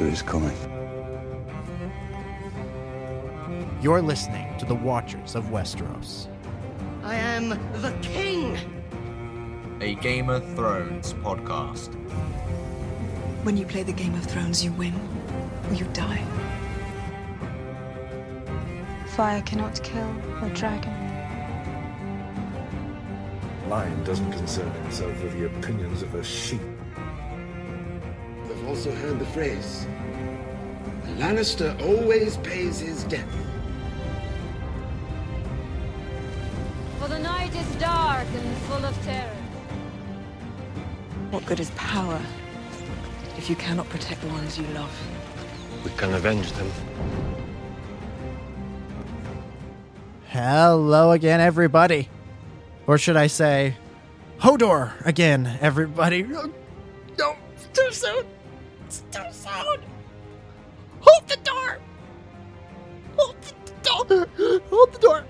winter is coming. You're listening to the Watchers of Westeros. I am the king! A Game of Thrones podcast. When you play the Game of Thrones, you win or you die. Fire cannot kill a dragon. Lion doesn't concern himself with the opinions of a sheep. I've also heard the phrase a Lannister always pays his debt. For the night is dark and full of terror. What good is power if you cannot protect the ones you love? We can avenge them. Hello again, everybody. Or should I say, Hodor again, everybody. No, it's too soon. It's too soon. Hold the door. Hold the door. Hold the door.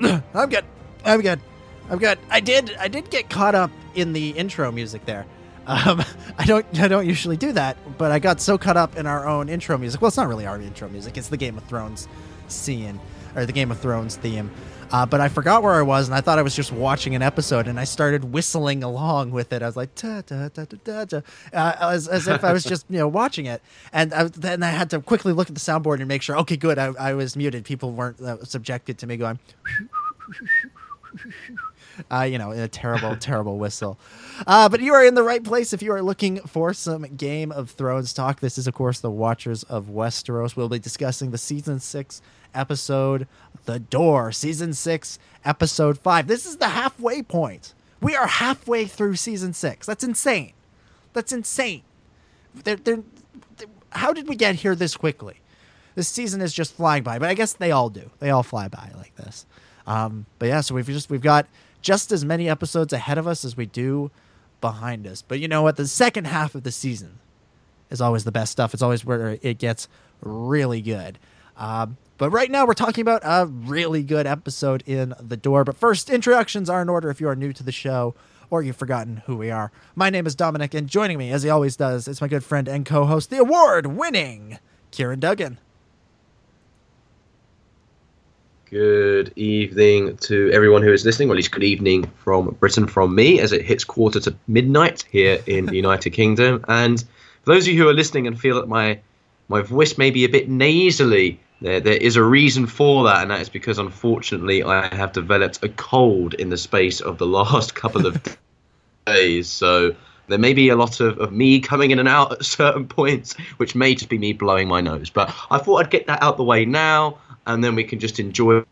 I'm good. I'm good. I'm good. I did. I did get caught up in the intro music there. Um, I don't. I don't usually do that, but I got so caught up in our own intro music. Well, it's not really our intro music. It's the Game of Thrones scene or the Game of Thrones theme. Uh, but I forgot where I was, and I thought I was just watching an episode, and I started whistling along with it. I was like, ta ta ta ta ta, ta uh, as, as if I was just you know watching it. And I, then I had to quickly look at the soundboard and make sure, okay, good, I, I was muted. People weren't uh, subjected to me going. Uh, you know, a terrible, terrible whistle. Uh, but you are in the right place if you are looking for some Game of Thrones talk. This is, of course, the Watchers of Westeros. We'll be discussing the season six episode, The Door, season six, episode five. This is the halfway point. We are halfway through season six. That's insane. That's insane. They're, they're, they're, how did we get here this quickly? This season is just flying by, but I guess they all do. They all fly by like this. Um, but yeah, so we've just we've got just as many episodes ahead of us as we do behind us. But you know what? The second half of the season is always the best stuff. It's always where it gets really good. Um, but right now, we're talking about a really good episode in The Door. But first, introductions are in order if you are new to the show or you've forgotten who we are. My name is Dominic, and joining me, as he always does, is my good friend and co host, the award winning Ciaran Duggan. Good evening to everyone who is listening, or at least good evening from Britain from me as it hits quarter to midnight here in the United Kingdom. And for those of you who are listening and feel that my my voice may be a bit nasally, there, there is a reason for that, and that is because unfortunately I have developed a cold in the space of the last couple of days. So there may be a lot of, of me coming in and out at certain points, which may just be me blowing my nose. But I thought I'd get that out the way now and then we can just enjoy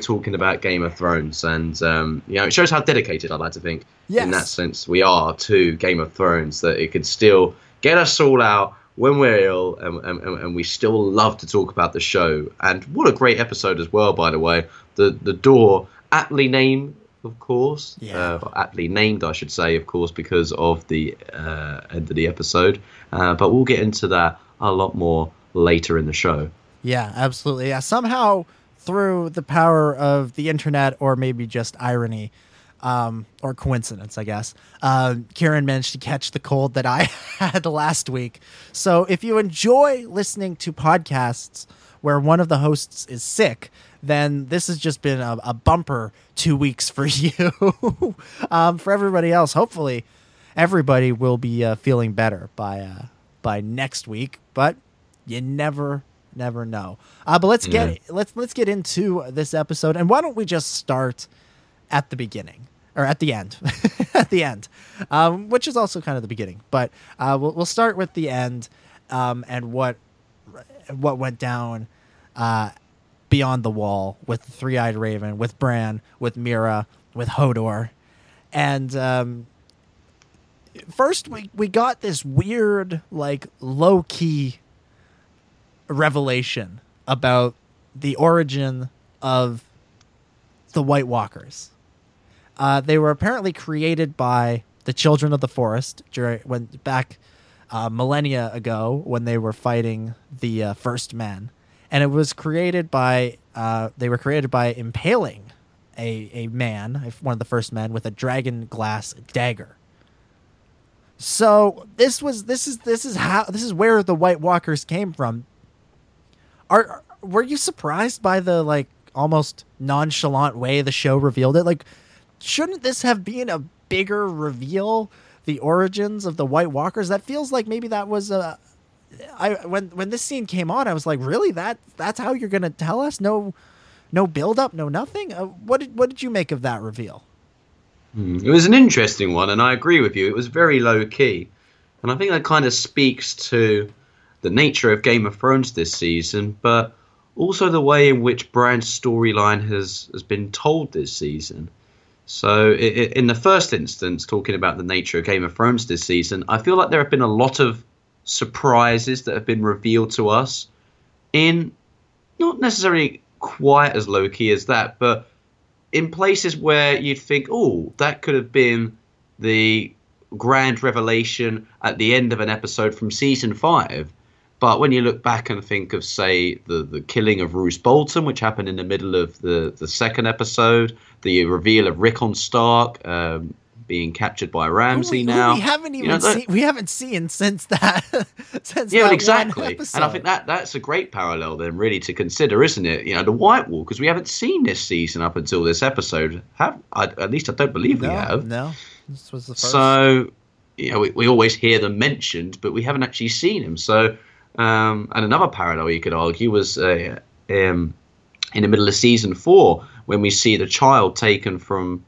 talking about Game of Thrones. And um, you know, it shows how dedicated I'd like to think Yes. in that sense we are to Game of Thrones. That it could still get us all out when we're ill, and, and, and we still love to talk about the show. And what a great episode as well, by the way. The the door aptly named. Of course, Yeah. uh, aptly named, I should say, of course, because of the uh, end of the episode. Uh, but we'll get into that a lot more later in the show. Yeah, absolutely. Yeah, somehow through the power of the internet, or maybe just irony, um, or coincidence, I guess, uh, Ciaran managed to catch the cold that I had last week. So if you enjoy listening to podcasts where one of the hosts is sick, then this has just been a, a bumper two weeks for you. um, for everybody else, hopefully, everybody will be uh, feeling better by uh, by next week. But you never never know. Uh, but let's get let's let's get into this episode, and why don't we just start at the beginning or at the end, at the end, um, which is also kind of the beginning. But uh, we'll we'll start with the end um, and what what went down uh, beyond the wall with the three eyed raven, with Bran, with Meera, with Hodor, and um, first we we got this weird like low key revelation about the origin of the White Walkers. Uh, they were apparently created by the Children of the Forest during when back uh, millennia ago when they were fighting the uh, First Men, and it was created by uh, they were created by impaling a a man, one of the first men, with a dragon glass dagger. So this was this is this is how this is where the White Walkers came from. Are were you surprised by the like almost nonchalant way the show revealed it? Like, shouldn't this have been a bigger reveal? The origins of the White Walkers. That feels like maybe that was a. I when when this scene came on, I was like, really that that's how you're gonna tell us? No, no build up, no nothing. Uh, what did what did you make of that reveal? Mm, It was an interesting one, and I agree with you. It was very low key, and I think that kind of speaks to the nature of Game of Thrones this season, but also the way in which Bran's storyline has has been told this season. So, in the first instance, talking about the nature of Game of Thrones this season, I feel like there have been a lot of surprises that have been revealed to us in not necessarily quite as low key as that, but in places where you'd think, oh, that could have been the grand revelation at the end of an episode from season five. But when you look back and think of, say, the, the killing of Roose Bolton, which happened in the middle of the, the second episode, the reveal of Rickon Stark um, being captured by Ramsay we- now. we haven't you even know, seen. We haven't seen since that. since yeah, that exactly. And I think that that's a great parallel then, really, to consider, isn't it? You know, the White Walkers we haven't seen this season up until this episode. Have I, at least I don't believe we have. no, this was the first. So, you know, we, we always hear them mentioned, but we haven't actually seen them. So, um, and another parallel you could argue was uh, um, in the middle of season four when we see the child taken from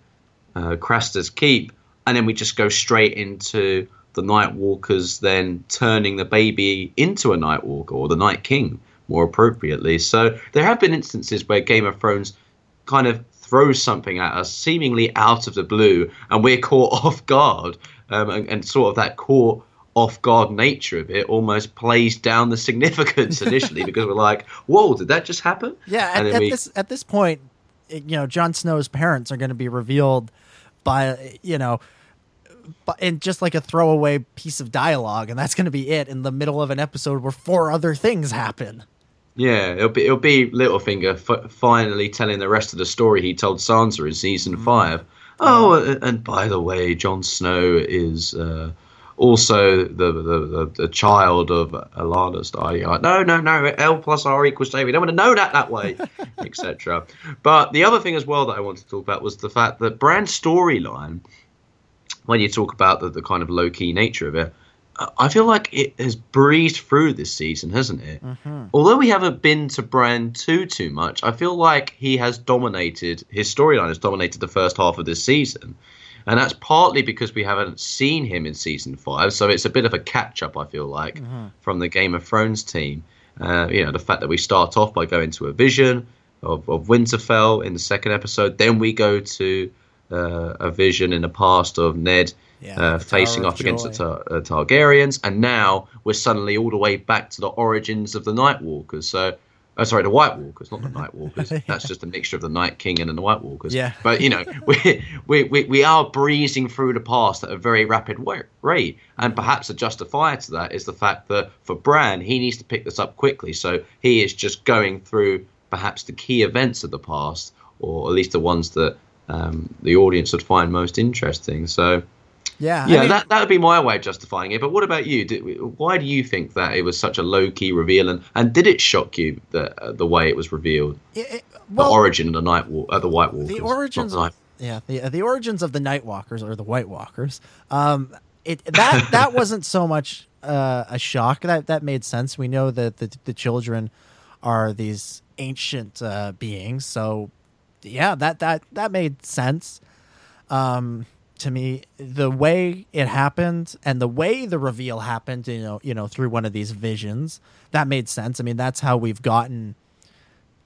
uh, Craster's Keep, and then we just go straight into the Night Walkers then turning the baby into a Night Walker or the Night King, more appropriately. So there have been instances where Game of Thrones kind of throws something at us seemingly out of the blue, and we're caught off guard, um, and, and sort of that caught off guard nature of it almost plays down the significance initially because we're like, "Whoa, did that just happen?" yeah, at, and at we- this at this point, you know, Jon Snow's parents are going to be revealed by you know. But in just like a throwaway piece of dialogue, and that's going to be it in the middle of an episode where four other things happen. Yeah, it'll be it'll be Littlefinger f- finally telling the rest of the story he told Sansa in season five. Oh, and- and by the way, Jon Snow is uh, also the, the, the, the child of Lyanna Stark. No, no, no. L plus R equals J. We don't want to know that that way, etc. But the other thing as well that I wanted to talk about was the fact that Bran's storyline, when you talk about the, the kind of low key nature of it, I- I feel like it has breezed through this season, hasn't it? Mm-hmm. Although we haven't been to Bran too too much, I feel like he has dominated his storyline has dominated the first half of this season, and that's partly because we haven't seen him in season five. So it's a bit of a catch up. I feel like from the Game of Thrones team. Uh, you know, the fact that we start off by going to a vision of, of Winterfell in the second episode, then we go to uh, a vision in the past of Ned Yeah, uh, facing off of against the Tar- uh, Targaryens, and now we're suddenly all the way back to the origins of the Night Walkers. So, oh, sorry, the White Walkers, not the Night Walkers. That's just a mixture of the Night King and the White Walkers. Yeah. But you know, we, we we we are breezing through the past at a very rapid rate, and perhaps a justifier to that is the fact that for Bran, he needs to pick this up quickly. So he is just going through perhaps the key events of the past, or at least the ones that um, the audience would find most interesting. So. Yeah, I Yeah, mean- that that would be my way of justifying it. But what about you? Did, why do you think that it was such a low key reveal, and, and did it shock you that uh, the way it was revealed, It- it- the well, origin of the night Wa- uh, the White Walkers? the origins the of, yeah the, the origins of the night walkers or the white walkers um it that that wasn't so much uh, a shock that that made sense we know that the, the children are these ancient uh, beings so yeah that that that made sense um to me the way it happened and the way the reveal happened you know you know through one of these visions that made sense i mean that's how we've gotten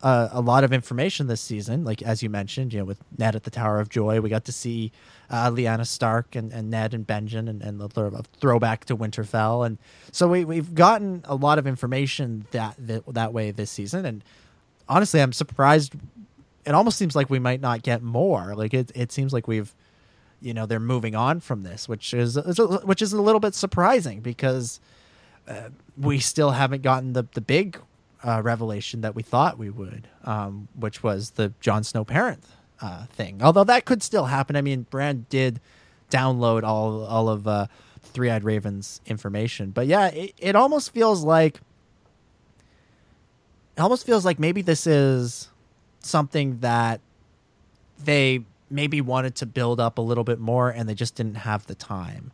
uh, a lot of information this season. Like as you mentioned, you know, with Ned at the Tower of Joy, we got to see uh, Lyanna Stark and, and Ned and Benjen, and, and the sort of a throwback to Winterfell, and so we we've gotten a lot of information that that, that way this season. And honestly, I'm surprised. It almost seems like we might not get more. Like it, it seems like we've, you know, they're moving on from this, which is which is a little bit surprising because uh, we still haven't gotten the the big uh, revelation that we thought we would, um, which was the Jon Snow parent uh, thing. Although that could still happen. I mean, Bran did download all all of uh, Three Eyed Raven's information. But yeah, it, it almost feels like it almost feels like maybe this is something that they maybe wanted to build up a little bit more and they just didn't have the time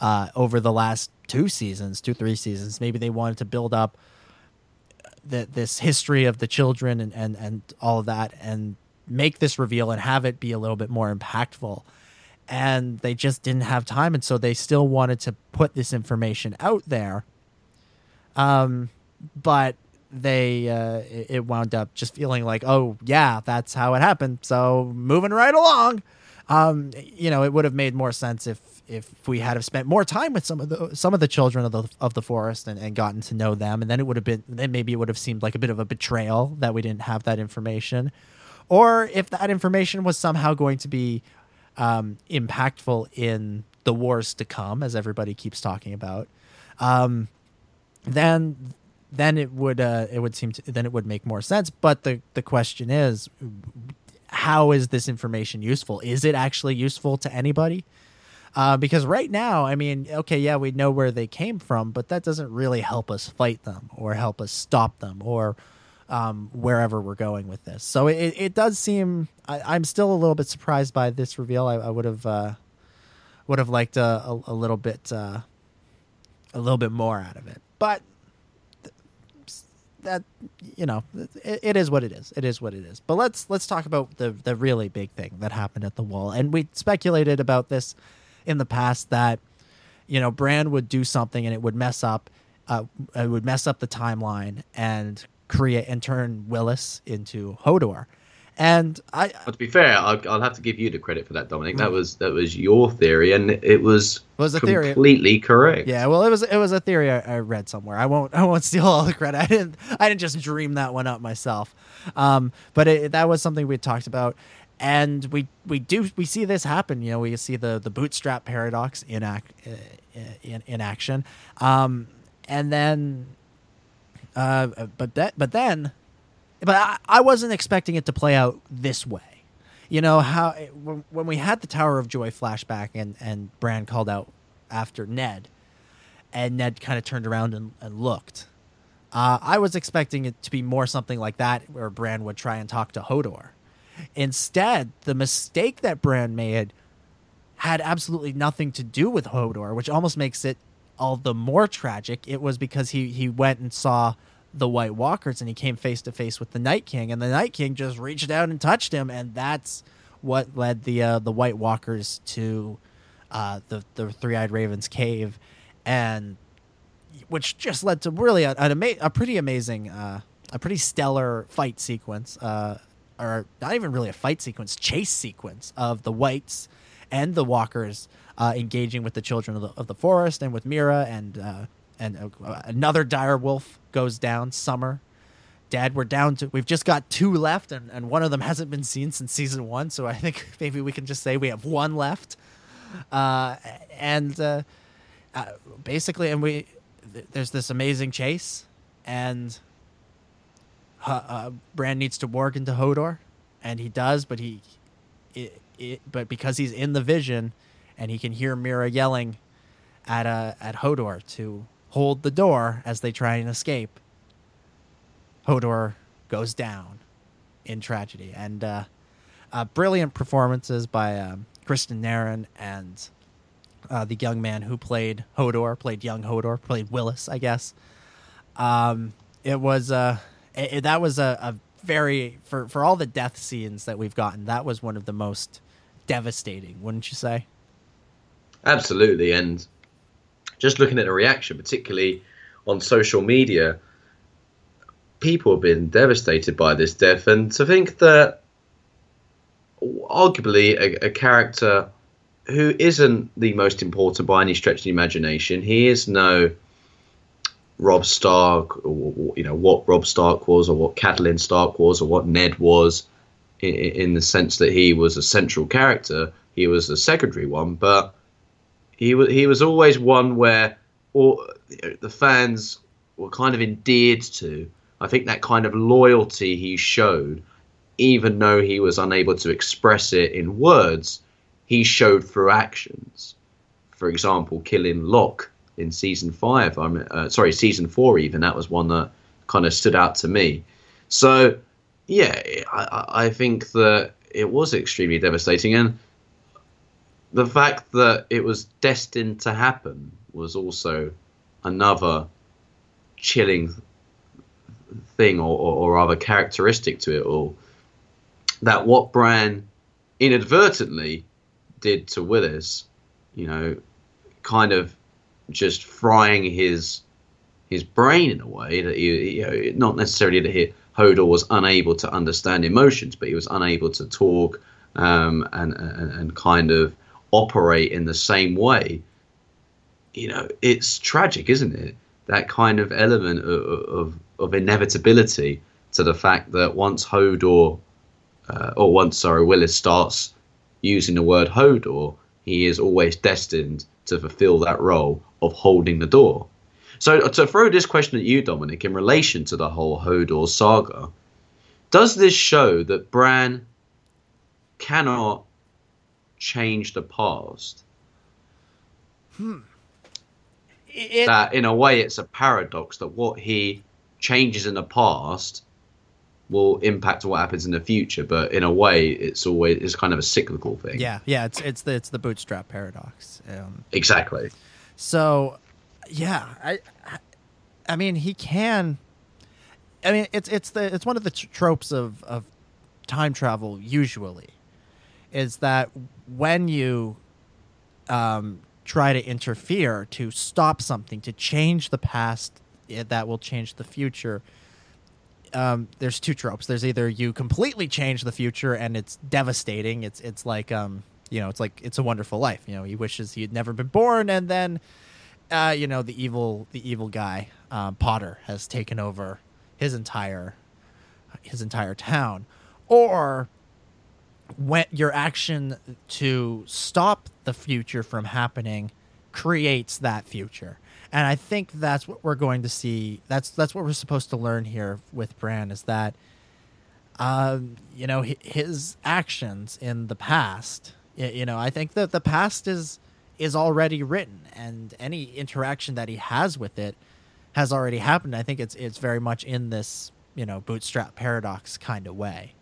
uh, over the last two seasons, two three seasons. Maybe they wanted to build up the, this history of the children and, and and all of that and make this reveal and have it be a little bit more impactful. And they just didn't have time, and so they still wanted to put this information out there. Um, but they uh, it wound up just feeling like, oh yeah, that's how it happened. So moving right along. Um, you know, it would have made more sense if if we had have spent more time with some of the some of the children of the of the forest and, and gotten to know them, and then it would have been then maybe it would have seemed like a bit of a betrayal that we didn't have that information, or if that information was somehow going to be um, impactful in the wars to come, as everybody keeps talking about. Um, then then it would uh, it would seem to then it would make more sense. But the the question is, how is this information useful? Is it actually useful to anybody? Uh, because right now, I mean, okay, yeah, we know where they came from, but that doesn't really help us fight them or help us stop them or um, wherever we're going with this. So it, it does seem I, am still a little bit surprised by this reveal. I, I would have uh, would have liked a, a, a little bit uh, a little bit more out of it, but that you know it, it is what it is. It is what it is. But let's let's talk about the the really big thing that happened at the wall. And we speculated about this in the past that you know Bran would do something and it would mess up uh, it would mess up the timeline and create and turn Wylis into Hodor and I, but to be fair, I'll, I'll, have to give you the credit for that, Dominic. That was that was your theory, and it was was a theory completely theory. correct. Yeah, well, it was it was a theory I, I, read somewhere. I won't I won't steal all the credit. I didn't I didn't just dream that one up myself. Um, but it, that was something we talked about, and we we do we see this happen. You know, we see the the bootstrap paradox in act in in action, um, and then, uh, but that but then but I, I wasn't expecting it to play out this way. You know how when, when we had the Tower of Joy flashback and and Bran called out after Ned, and Ned kind of turned around and, and looked. Uh, I was expecting it to be more something like that, where Bran would try and talk to Hodor. Instead, the mistake that Bran made had absolutely nothing to do with Hodor, which almost makes it all the more tragic. It was because he he went and saw the White Walkers and he came face to face with the Night King and the Night King just reached out and touched him and that's what led the uh, the White Walkers to uh, the the Three Eyed Ravens cave and which just led to really a, an ama- a pretty amazing uh, a pretty stellar fight sequence uh, or not even really a fight sequence chase sequence of the Whites and the Walkers uh, engaging with the children of the, of the forest and with Meera and uh, and uh, another dire wolf goes down. Summer, Dad, we're down to. We've just got two left, and, and one of them hasn't been seen since season one. So I think maybe we can just say we have one left. Uh, and uh, uh, basically, and we th- there's this amazing chase, and uh, Bran needs to work into Hodor, and he does, but he, it, it, but because he's in the vision, and he can hear Meera yelling at uh, at Hodor to hold the door as they try and escape. Hodor goes down in tragedy, and uh, uh, brilliant performances by um, Kristian Nairn and uh, the young man who played Hodor, played young Hodor, played Wylis, I guess. Um, it was uh, it, that was a, a very for for all the death scenes that we've gotten. That was one of the most devastating, wouldn't you say? Absolutely, and just looking at the reaction, particularly on social media, people have been devastated by this death. And to think that arguably a, a character who isn't the most important by any stretch of the imagination, he is no Robb Stark, or you know what Robb Stark was, or what Catelyn Stark was, or what Ned was, in, in, the sense that he was a central character. He was a secondary one, but he was he was always one where all the fans were kind of endeared to. I think that kind of loyalty he showed, even though he was unable to express it in words, he showed through actions. for example, killing Locke in season five. I'm uh, sorry, season four even. That was one that kind of stood out to me. So yeah, I, I think that it was extremely devastating, and the fact that it was destined to happen was also another chilling thing or, or, or rather characteristic to it all. That what Bran inadvertently did to Wylis, you know, kind of just frying his his brain in a way that he, you know, not necessarily that he, Hodor was unable to understand emotions, but he was unable to talk um, and, and and kind of operate in the same way. You know, it's tragic, isn't it? That kind of element of, of, of inevitability to the fact that once Hodor, uh, or once sorry Wylis starts using the word Hodor, he is always destined to fulfill that role of holding the door. So to throw this question at you, Dominic, in relation to the whole Hodor saga, does this show that Bran cannot change the past? Hmm. It, that in a way it's a paradox that what he changes in the past will impact what happens in the future but in a way it's always it's kind of a cyclical thing yeah yeah it's it's the it's the bootstrap paradox um, exactly so yeah i i mean he can i mean it's it's the it's one of the tropes of of time travel usually is that when you um try to interfere to stop something to change the past eh, that will change the future um, there's two tropes. There's either you completely change the future and it's devastating. It's it's like um, you know it's like it's a wonderful life. You know he wishes he had never been born and then uh, you know the evil the evil guy um, potter has taken over his entire his entire town. Or when your action to stop the future from happening creates that future. And i think that's what we're going to see that's that's what we're supposed to learn here with bran is that um, you know his actions in the past you know i think that the past is is already written and any interaction that he has with it has already happened. I think it's it's very much in this you know bootstrap paradox kind of way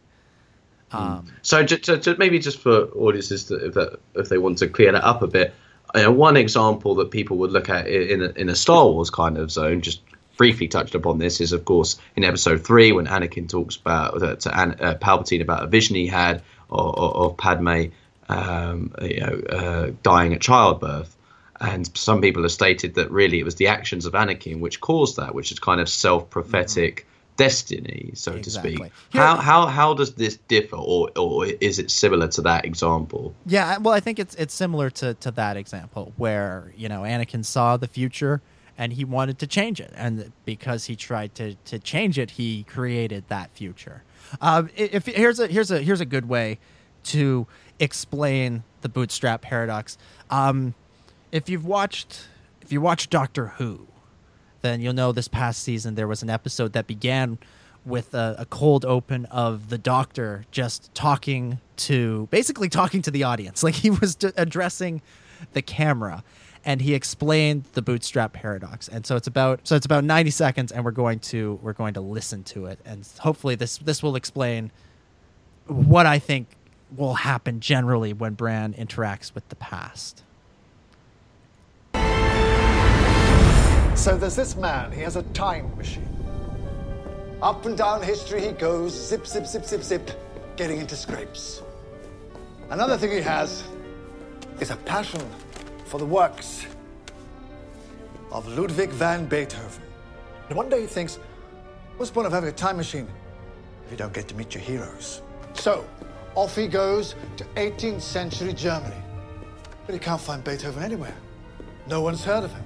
um, so to, to maybe just for audiences that if, that, if they want to clear that up a bit, you know, one example that people would look at in a, in a Star Wars kind of zone, just briefly touched upon this, is of course in Episode Three when Anakin talks about uh, to uh, Palpatine about a vision he had of, of Padme, um, you know, uh, dying at childbirth. And some people have stated that really it was the actions of Anakin which caused that, which is kind of self-prophetic destiny, so exactly. to speak. How how how does this differ, or or is it similar to that example? Yeah, well, I think it's it's similar to to that example where you know Anakin saw the future and he wanted to change it, and because he tried to to change it, he created that future. Um, if here's a here's a here's a good way to explain the bootstrap paradox. Um, if you've watched if you watch Doctor Who, then you'll know this past season there was an episode that began with a, a, cold open of the doctor just talking to basically talking to the audience. Like he was d- addressing the camera and he explained the bootstrap paradox. And so it's about so it's about 90 seconds and we're going to we're going to listen to it. And hopefully this this will explain what i think will happen generally when bran interacts with the past So there's this man, he has a time machine. Up and down history he goes, zip, zip, zip, zip, zip, getting into scrapes. Another thing he has is a passion for the works of Ludwig van Beethoven. And one day he thinks, what's the point of having a time machine if you don't get to meet your heroes? So, off he goes to 18th century Germany. But he can't find Beethoven anywhere. No one's heard of him.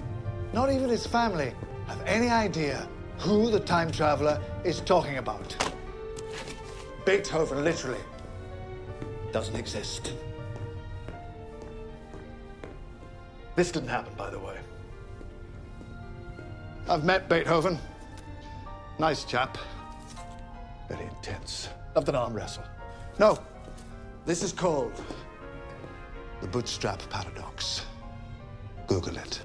Not even his family have any idea who the time traveler is talking about. Beethoven literally doesn't exist. This didn't happen, by the way. I've met Beethoven. Nice chap. Very intense. Loved an arm wrestle. No, this is called the bootstrap paradox. Google it.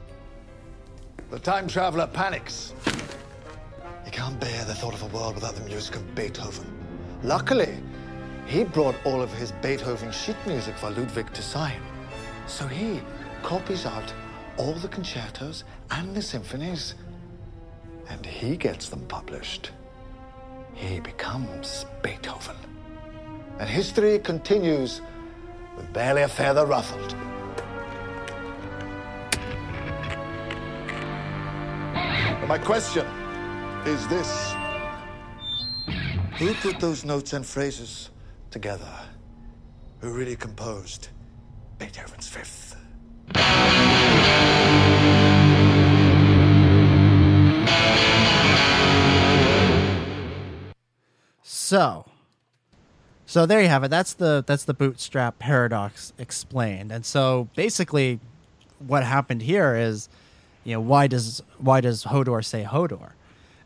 The time traveler panics. He can't bear the thought of a world without the music of Beethoven. Luckily, he brought all of his Beethoven sheet music for Ludwig to sign. So he copies out all the concertos and the symphonies, and he gets them published. He becomes Beethoven. And history continues with barely a feather ruffled. My question is this Who put those notes and phrases together? Who really composed Beethoven's Fifth? So, so there you have it. That's the that's the bootstrap paradox explained. And so basically, what happened here is, you know, why does why does Hodor say Hodor?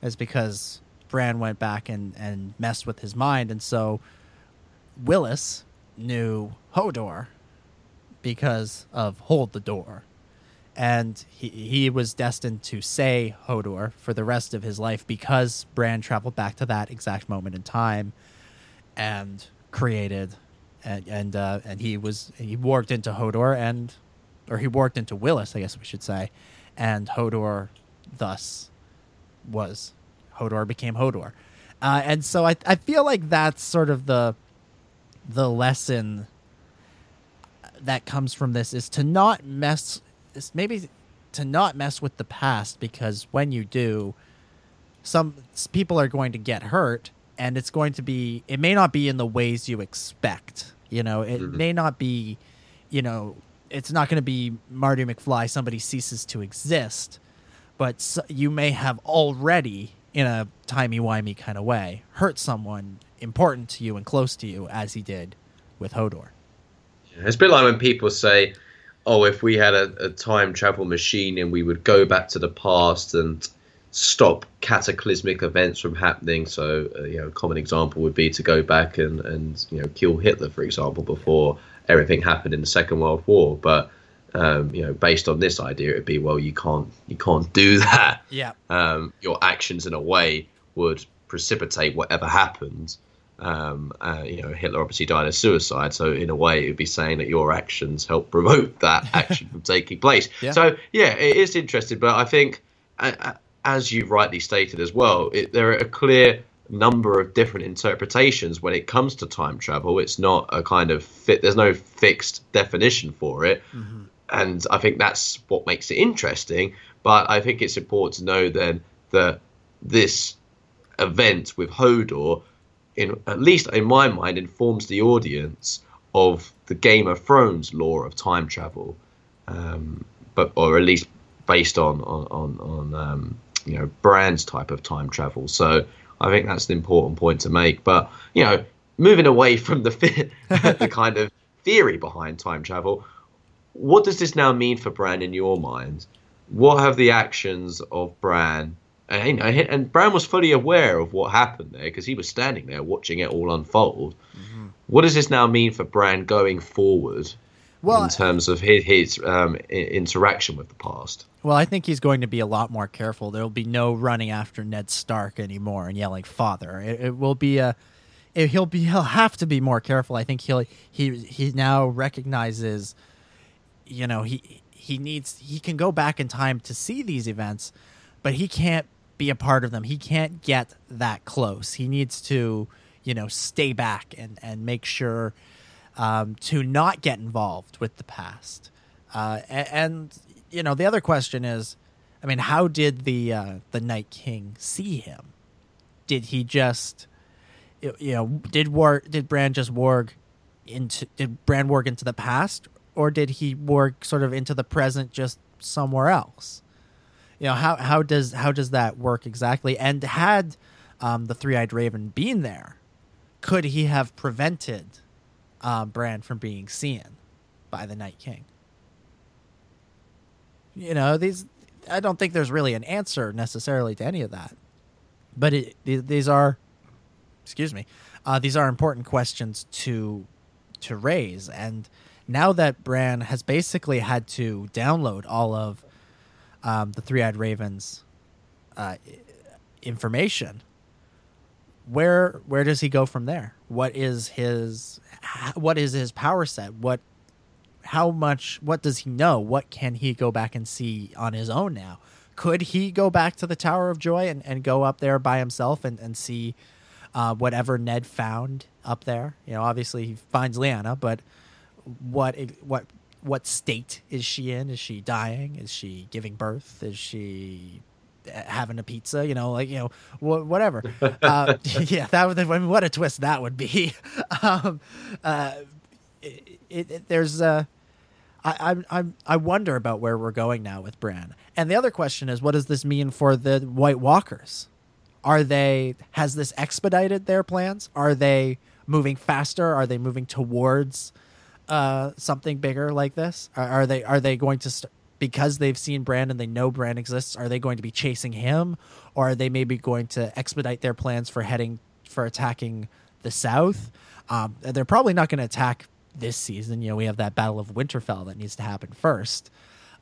Is because Bran went back and and messed with his mind, and so Wylis knew Hodor because of Hold the Door. And he, he was destined to say Hodor for the rest of his life because Bran traveled back to that exact moment in time and created and and uh, and he was he worked into Hodor and or he worked into Wylis, I guess we should say, and Hodor thus was Hodor became Hodor. Uh, and so I I feel like that's sort of the the lesson that comes from this is to not mess maybe to not mess with the past because when you do some people are going to get hurt and it's going to be it may not be in the ways you expect you know it Mhm. may not be you know it's not going to be marty mcfly somebody ceases to exist but s you may have already in a timey-wimey kind of way hurt someone important to you and close to you as he did with hodor It's a bit like when people say, "Oh, if we had a, a time travel machine and we would go back to the past and stop cataclysmic events from happening." So, uh, you know, a common example would be to go back and and you know kill Hitler, for example, before everything happened in the Second World War. But um, you know, based on this idea, it'd be well, you can't you can't do that. yeah um, your actions in a way would precipitate whatever happened. Um, uh, you know, Hitler obviously died of suicide, so in a way, it would be saying that your actions help promote that action from taking place. Yeah. So, yeah, it is interesting, but I think, uh, as you rightly stated as well, it, there are a clear number of different interpretations when it comes to time travel. It's not a kind of fit. There's no fixed definition for it and I think that's what makes it interesting. But I think it's important to know then that this event with Hodor, in at least in my mind, informs the audience of the Game of Thrones lore of time travel, um, but or at least based on on on, on um, you know Bran's type of time travel. So I think that's an important point to make. But you know, moving away from the the kind of theory behind time travel, what does this now mean for Bran in your mind? What have the actions of Bran and, and Bran was fully aware of what happened there because he was standing there watching it all unfold. Mm-hmm. What does this now mean for Bran going forward Well, in terms of his, his um, interaction with the past? Well, I think he's going to be a lot more careful. There'll be no running after Ned Stark anymore and yelling "father." It, it will be a. It, he'll be. He'll have to be more careful. I think he'll. He he now recognizes. You know he he needs he can go back in time to see these events, but he can't be a part of them. He can't get that close. He needs to you know stay back and and make sure um, to not get involved with the past. Uh, a- and you know, the other question is, I mean, how did the uh, the Night King see him? Did he just, you know, did war did Bran just warg into did Bran warg into the past, or did he warg sort of into the present, just somewhere else? You know, how how does how does that work exactly? And had um, the three eyed raven been there, could he have prevented uh, Bran from being seen by the Night King? You know, these. I don't think there's really an answer necessarily to any of that, but it, these are, excuse me, uh, these are important questions to to raise, and now that Bran has basically had to download all of um, the Three Eyed Ravens uh, information, where where does he go from there? What is his what is his power set? What how much what does he know? What can he go back and see on his own now? Could he go back to the Tower of Joy and, and go up there by himself and, and see uh, whatever Ned found up there? You know, obviously he finds Lyanna, but what what what state is she in? Is she dying? Is she giving birth? Is she having a pizza? You know, like you know, wh- whatever. uh, yeah, that would. I mean, what a twist that would be. um, uh, it, it, it, there's uh, I, I I wonder about where we're going now with Bran. And the other question is, what does this mean for the White Walkers? Are they has this expedited their plans? Are they moving faster? Are they moving towards uh, something bigger like this? Are, are they are they going to st- because they've seen Bran and they know Bran exists? Are they going to be chasing him, or are they maybe going to expedite their plans for heading for attacking the south? Um, they're probably not going to attack this season. You know, we have that Battle of Winterfell that needs to happen first.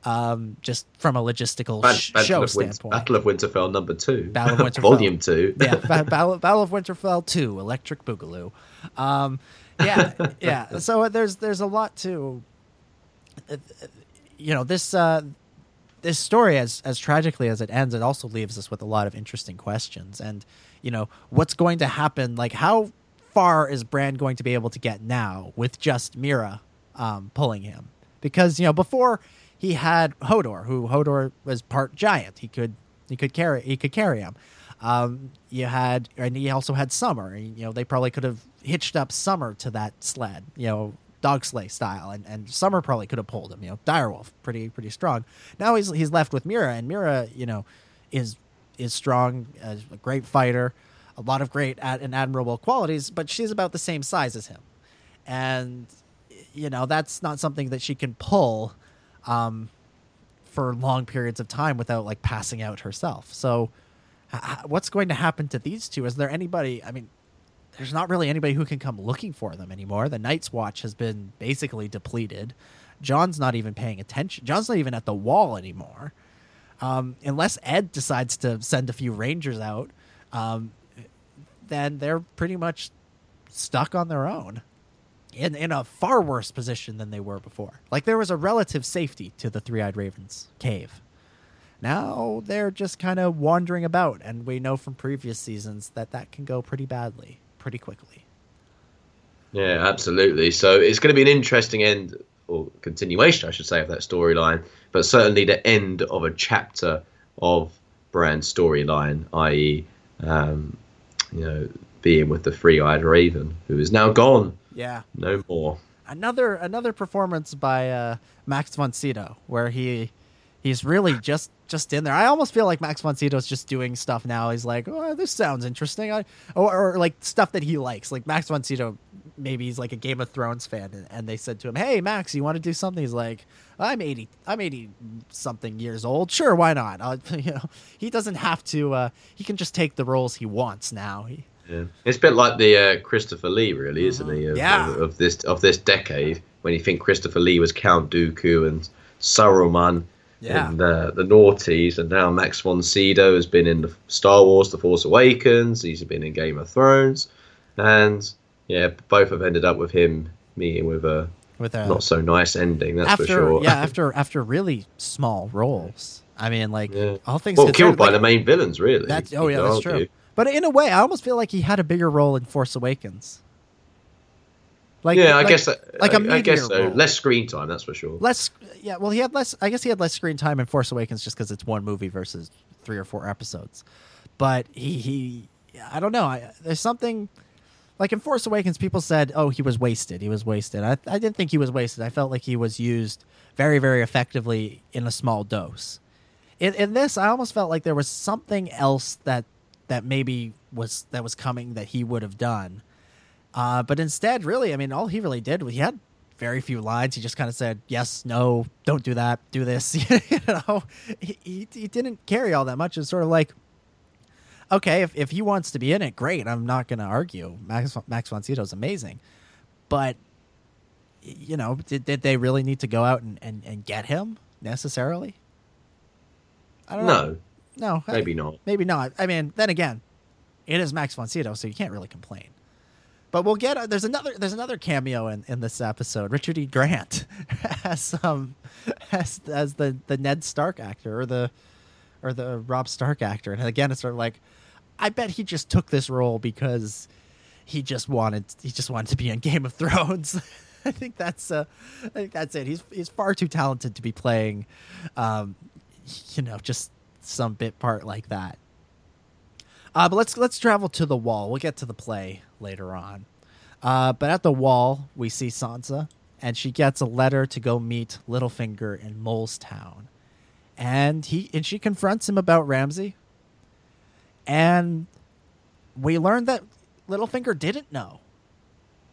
Um, just from a logistical Bat- sh- Battle show of Win- standpoint. Battle of Winterfell number two. Battle of Winterfell. Volume two. yeah, Battle, Battle of Winterfell two, Electric Boogaloo. Um, yeah, yeah. So there's there's a lot to, uh, you know, this uh, this story as as tragically as it ends, it also leaves us with a lot of interesting questions. And you know, what's going to happen? Like, how far is Bran going to be able to get now with just Meera um, pulling him? Because you know, before he had Hodor, who Hodor was part giant. He could he could carry he could carry him. Um, you had and he also had Summer. You know, they probably could have hitched up Summer to that sled. You know, dog sleigh style, and, and Summer probably could have pulled him. You know, Direwolf, pretty pretty strong. Now he's he's left with Meera, and Meera, you know, is is strong, a great fighter, a lot of great ad- and admirable qualities, but she's about the same size as him, and you know that's not something that she can pull um, for long periods of time without like passing out herself. So, h- what's going to happen to these two? Is there anybody? I mean, there's not really anybody who can come looking for them anymore. The Night's Watch has been basically depleted. Jon's not even paying attention. Jon's not even at the wall anymore. Um, unless Edd decides to send a few Rangers out, um, then they're pretty much stuck on their own in in a far worse position than they were before. Like there was a relative safety to the Three-Eyed Ravens cave. Now they're just kind of wandering about, and we know from previous seasons that that can go pretty badly, pretty quickly. Yeah, absolutely. So it's going to be an interesting end or continuation, I should say, of that storyline, but certainly the end of a chapter of Bran's storyline, i.e., um, you know, being with the three-eyed raven, who is now gone. Yeah. No more. Another another performance by uh, Max von Sydow, where he he's really just just in there. I almost feel like Max von Sydow's just doing stuff now. He's like, oh, this sounds interesting, I, or, or like stuff that he likes. Like Max von Sydow, maybe he's like a Game of Thrones fan, and, and they said to him, "Hey, Max, you want to do something?" He's like, "I'm eighty, I'm eighty something years old. Sure, why not?" Uh, you know, he doesn't have to. Uh, he can just take the roles he wants now. He, Yeah. It's a bit like the uh, Christopher Lee, really, isn't he? Of, Yeah. Of, of this of this decade, when you think Christopher Lee was Count Dooku and Saruman Yeah. in the the noughties, and now Max von Sydow has been in the Star Wars: The Force Awakens. He's been in Game of Thrones, and yeah, both have ended up with him meeting with a with a not so nice ending. That's after for sure. yeah after after really small roles. I mean, like Yeah. all things well, killed by like, the main villains, really. That's oh yeah, that's argue. true. But in a way, I almost feel like he had a bigger role in Force Awakens. Like yeah, I like- guess that, like a I, I guess so. role. Less screen time, that's for sure. less. Yeah, well, he had less. I guess he had less screen time in Force Awakens just because it's one movie versus three or four episodes. But he he, I don't know. I, there's something like in Force Awakens, people said, "Oh, he was wasted. He was wasted." I I didn't think he was wasted. I felt like he was used very very effectively in a small dose. In, in this, I almost felt like there was something else that that maybe was that was coming that he would have done. Uh, but instead, really, I mean, all he really did was he had very few lines. He just kind of said, "Yes, no, don't do that, do this." you know, he, he he didn't carry all that much. It's sort of like, okay, if if he wants to be in it, great. I'm not going to argue. Max Max von Sydow's amazing, but you know, did, did they really need to go out and, and, and get him necessarily? I don't know. No, No, maybe not. Maybe not. I mean, then again, it is Max von Sydow, so you can't really complain. But we'll get there's another there's another cameo in, in this episode. Richard E. Grant as um as as the the Ned Stark actor or the or the Robb Stark actor, and again it's sort of like I bet he just took this role because he just wanted he just wanted to be in Game of Thrones. I think that's uh, I think that's it. He's he's far too talented to be playing, um, you know, just some bit part like that. Uh, but let's let's travel to the wall. We'll get to the play later on. Uh, but at the wall, we see Sansa, and she gets a letter to go meet Littlefinger in Mole's Town, and he and she confronts him about Ramsay. And we learned that Littlefinger didn't know.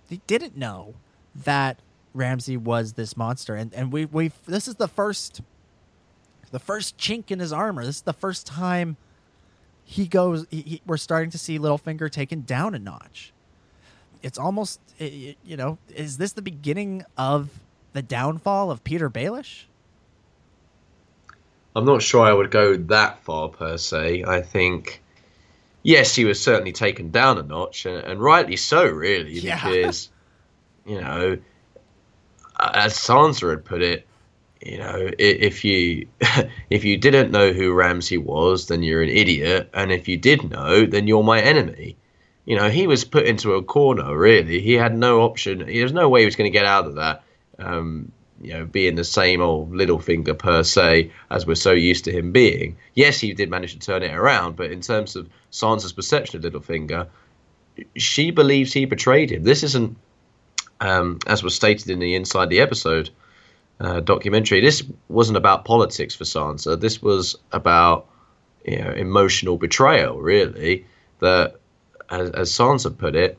He didn't know that Ramsay was this monster, and and we we this is the first, the first chink in his armor. This is the first time he goes. He, he, we're starting to see Littlefinger taken down a notch. It's almost you know, is this the beginning of the downfall of Petyr Baelish? I'm not sure I would go that far per se. I think, yes, he was certainly taken down a notch, and, and rightly so, really, Yeah. because you know, as Sansa had put it, you know, if you if you didn't know who Ramsay was, then you're an idiot, and if you did know, then you're my enemy. You know, he was put into a corner. Really, he had no option. There's no way he was going to get out of that. Um, you know, being the same old Littlefinger per se as we're so used to him being. Yes, he did manage to turn it around, but in terms of Sansa's perception of Littlefinger, she believes he betrayed him. This isn't, um, as was stated in the Inside the Episode uh, documentary, this wasn't about politics for Sansa. This was about you know, emotional betrayal, really. That, as, as Sansa put it,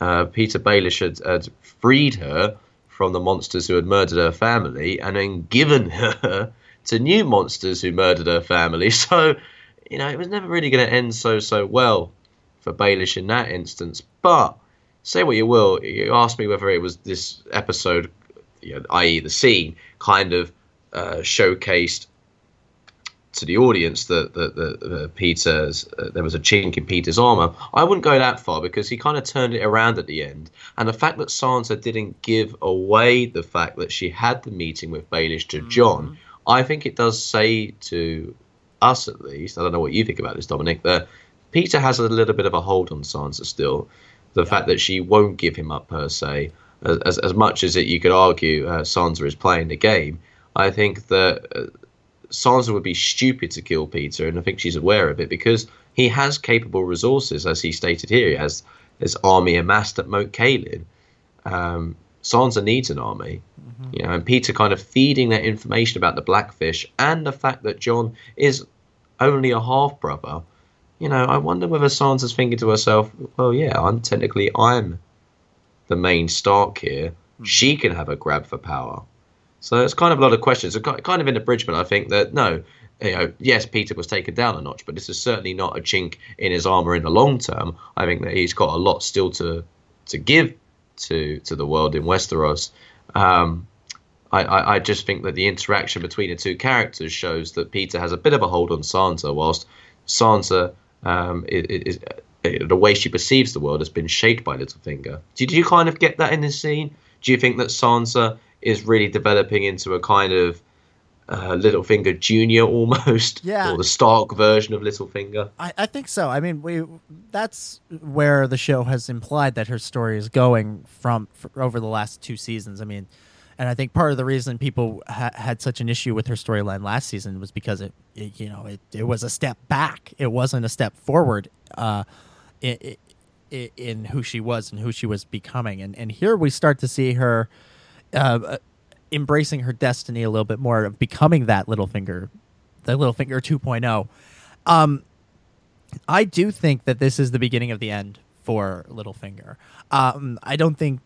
uh, Petyr Baelish had, had freed her from the monsters who had murdered her family and then given her to new monsters who murdered her family. So, you know, it was never really going to end so, so well for Baelish in that instance. But say what you will, you asked me whether it was this episode, you know, i.e., the scene, kind of uh, showcased to the audience that that, that, that Petyr's uh, there was a chink in Petyr's armor. I wouldn't go that far because he kind of turned it around at the end, and the fact that Sansa didn't give away the fact that she had the meeting with Baelish to Jon, I think it does say to us at least. I don't know what you think about this, Dominic. That Petyr has a little bit of a hold on Sansa still. The fact that she won't give him up per se, as as, as much as it you could argue uh, Sansa is playing the game. I think that. Sansa would be stupid to kill Petyr, and I think she's aware of it because he has capable resources, as he stated here. He has his army amassed at Moat Cailin. Um, Sansa needs an army, you know, and Petyr kind of feeding that information about the Blackfish and the fact that Jon is only a half brother. You know, I wonder whether Sansa's thinking to herself, "Well, yeah, I'm technically I'm the main Stark here. She can have a grab for power." So it's kind of a lot of questions. Kind of an abridgment. I think that no, you know, yes, Petyr was taken down a notch, but this is certainly not a chink in his armor in the long term. I think that he's got a lot still to to give to to the world in Westeros. Um, I, I, I just think that the interaction between the two characters shows that Petyr has a bit of a hold on Sansa, whilst Sansa um, is, is the way she perceives the world has been shaped by Littlefinger. Did you kind of get that in this scene? Do you think that Sansa is really developing into a kind of uh, Littlefinger Junior almost, Yeah. or the Stark version of Littlefinger? I, I think so. I mean, we that's where the show has implied that her story is going from over the last two seasons. I mean, and I think part of the reason people ha- had such an issue with her storyline last season was because it, it you know, it, it was a step back. It wasn't a step forward. Uh, in who she was and who she was becoming, and and here we start to see her. Uh, embracing her destiny a little bit more of becoming that Littlefinger, the Littlefinger 2.0. Um, I do think that this is the beginning of the end for Littlefinger. Um, I don't think.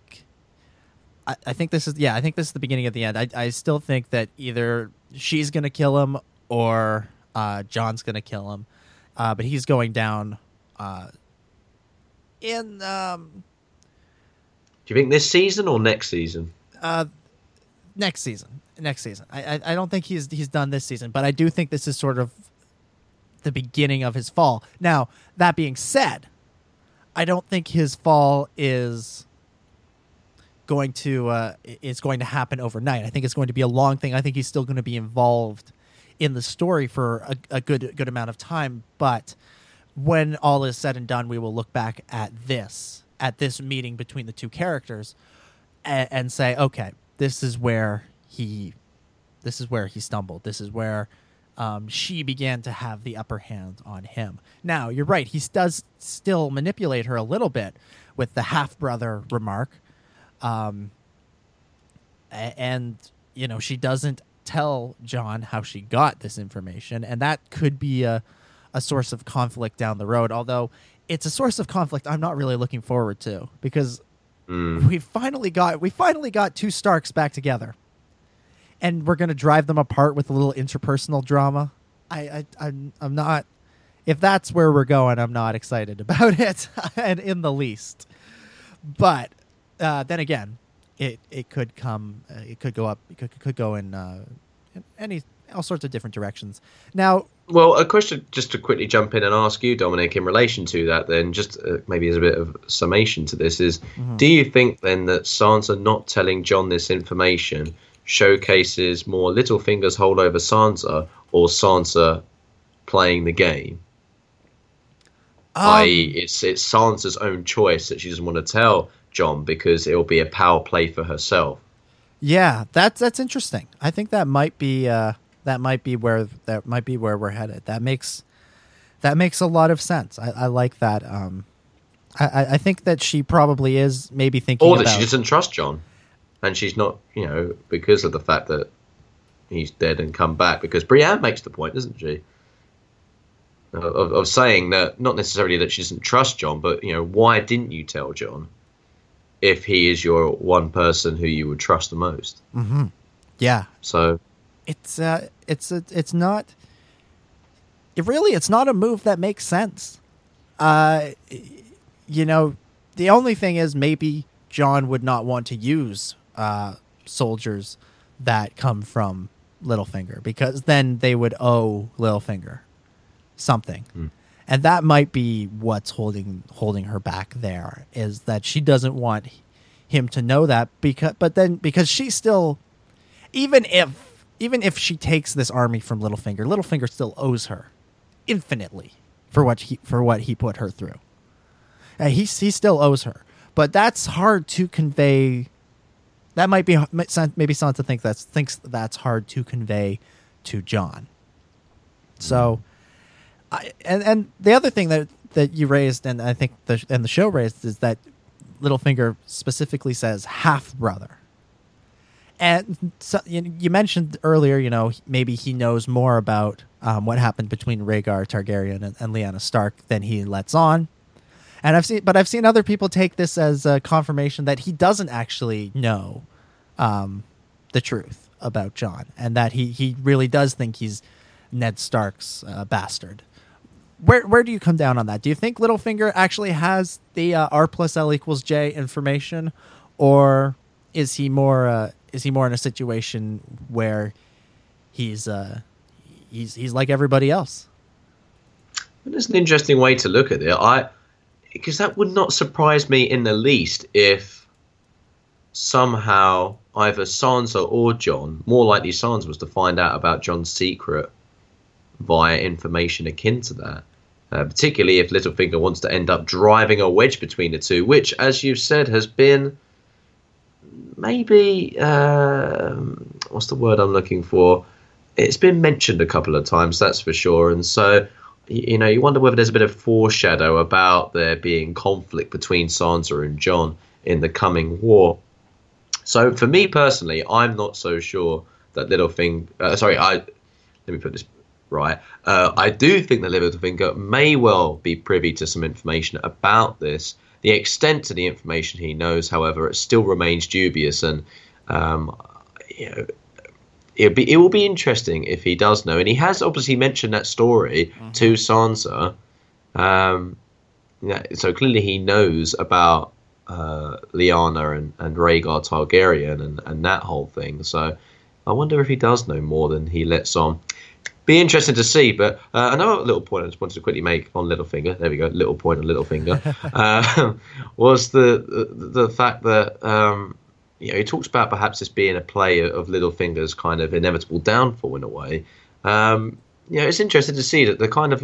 I, I think this is yeah. I think this is the beginning of the end. I, I still think that either she's gonna kill him or uh, Jon's gonna kill him, uh, but he's going down. Uh, in um, Do you think this season or next season? Uh, next season. Next season. I, I I don't think he's he's done this season, but I do think this is sort of the beginning of his fall. Now that being said, I don't think his fall is going to uh, is going to happen overnight. I think it's going to be a long thing. I think he's still going to be involved in the story for a, a good good amount of time. But when all is said and done, we will look back at this at this meeting between the two characters and, and say, okay, this is where he this is where he stumbled. This is where um, she began to have the upper hand on him. Now, you're right. He does still manipulate her a little bit with the half brother remark. Um, and, you know, she doesn't tell Jon how she got this information. And that could be a, a source of conflict down the road. Although it's a source of conflict I'm not really looking forward to because we finally got we finally got two Starks back together, and we're gonna drive them apart with a little interpersonal drama. I, I I'm I'm not. If that's where we're going, I'm not excited about it, and in the least. But uh, then again, it it could come, uh, it could go up, it could, could go in, uh, in any all sorts of different directions. Now, Well, a question just to quickly jump in and ask you, Dominic, in relation to that, then, just uh, maybe as a bit of summation to this, is do you think then that Sansa not telling Jon this information showcases more Littlefinger's hold over Sansa or Sansa playing the game? I.e., it's, it's Sansa's own choice that she doesn't want to tell Jon because it'll be a power play for herself. Yeah, that's that's interesting. I think that might be uh, that might be where that might be where we're headed. That makes that makes a lot of sense. I, I like that. Um, I- I, think that she probably is maybe thinking or that about she doesn't trust Jon, and she's not, you know, because of the fact that he's dead and come back. Because Brienne makes the point, doesn't she? Of, of saying that not necessarily that she doesn't trust Jon, but you know, why didn't you tell Jon if he is your one person who you would trust the most? hmm Yeah, So it's uh, it's it's not. It really, it's not a move that makes sense. Uh, you know, the only thing is maybe Jon would not want to use uh, soldiers that come from Littlefinger because then they would owe Littlefinger something. And that might be what's holding holding her back there is that she doesn't want him to know that because but then because she still even if even if she takes this army from Littlefinger, Littlefinger still owes her infinitely for what he for what he put her through. And he he still owes her, but that's hard to convey. That might be maybe Sansa thinks that's thinks that's hard to convey to Jon. So, I, and and the other thing that that you raised, and I think the and the show raised, is that Littlefinger specifically says half brother. And so, you, mentioned earlier, you know, maybe he knows more about um, what happened between Rhaegar Targaryen and, and Lyanna Stark than he lets on. And I've seen, but I've seen other people take this as a confirmation that he doesn't actually know um, the truth about Jon, and that he he really does think he's Ned Stark's uh, bastard. Where where do you come down on that? Do you think Littlefinger actually has the uh, R plus L equals J information, or is he more uh, is he more in a situation where he's uh, he's he's like everybody else? That's an interesting way to look at it. I because that would not surprise me in the least if somehow either Sansa or Jon, more likely Sansa, was to find out about Jon's secret via information akin to that. Uh, particularly if Littlefinger wants to end up driving a wedge between the two, which, as you've said, has been maybe um, what's the word I'm looking for? It's been mentioned a couple of times, that's for sure. And so, you know, you wonder whether there's a bit of foreshadow about there being conflict between Sansa and Jon in the coming war. So, for me personally, I'm not so sure that Littlefinger. Uh, sorry, I let me put this right. Uh, I do think that Littlefinger may well be privy to some information about this. The extent to the information he knows, however, it still remains dubious, and um, you know, it'll be it will be interesting if he does know. And he has obviously mentioned that story to Sansa, um, so clearly he knows about uh, Lyanna and, and Rhaegar Targaryen and, and that whole thing. So I wonder if he does know more than he lets on. Be interesting to see, but uh, another little point I just wanted to quickly make on Littlefinger. There we go, little point on Littlefinger uh, was the, the the fact that um, you know he talks about perhaps this being a play of Littlefinger's kind of inevitable downfall in a way. Um, you know, it's interesting to see that the kind of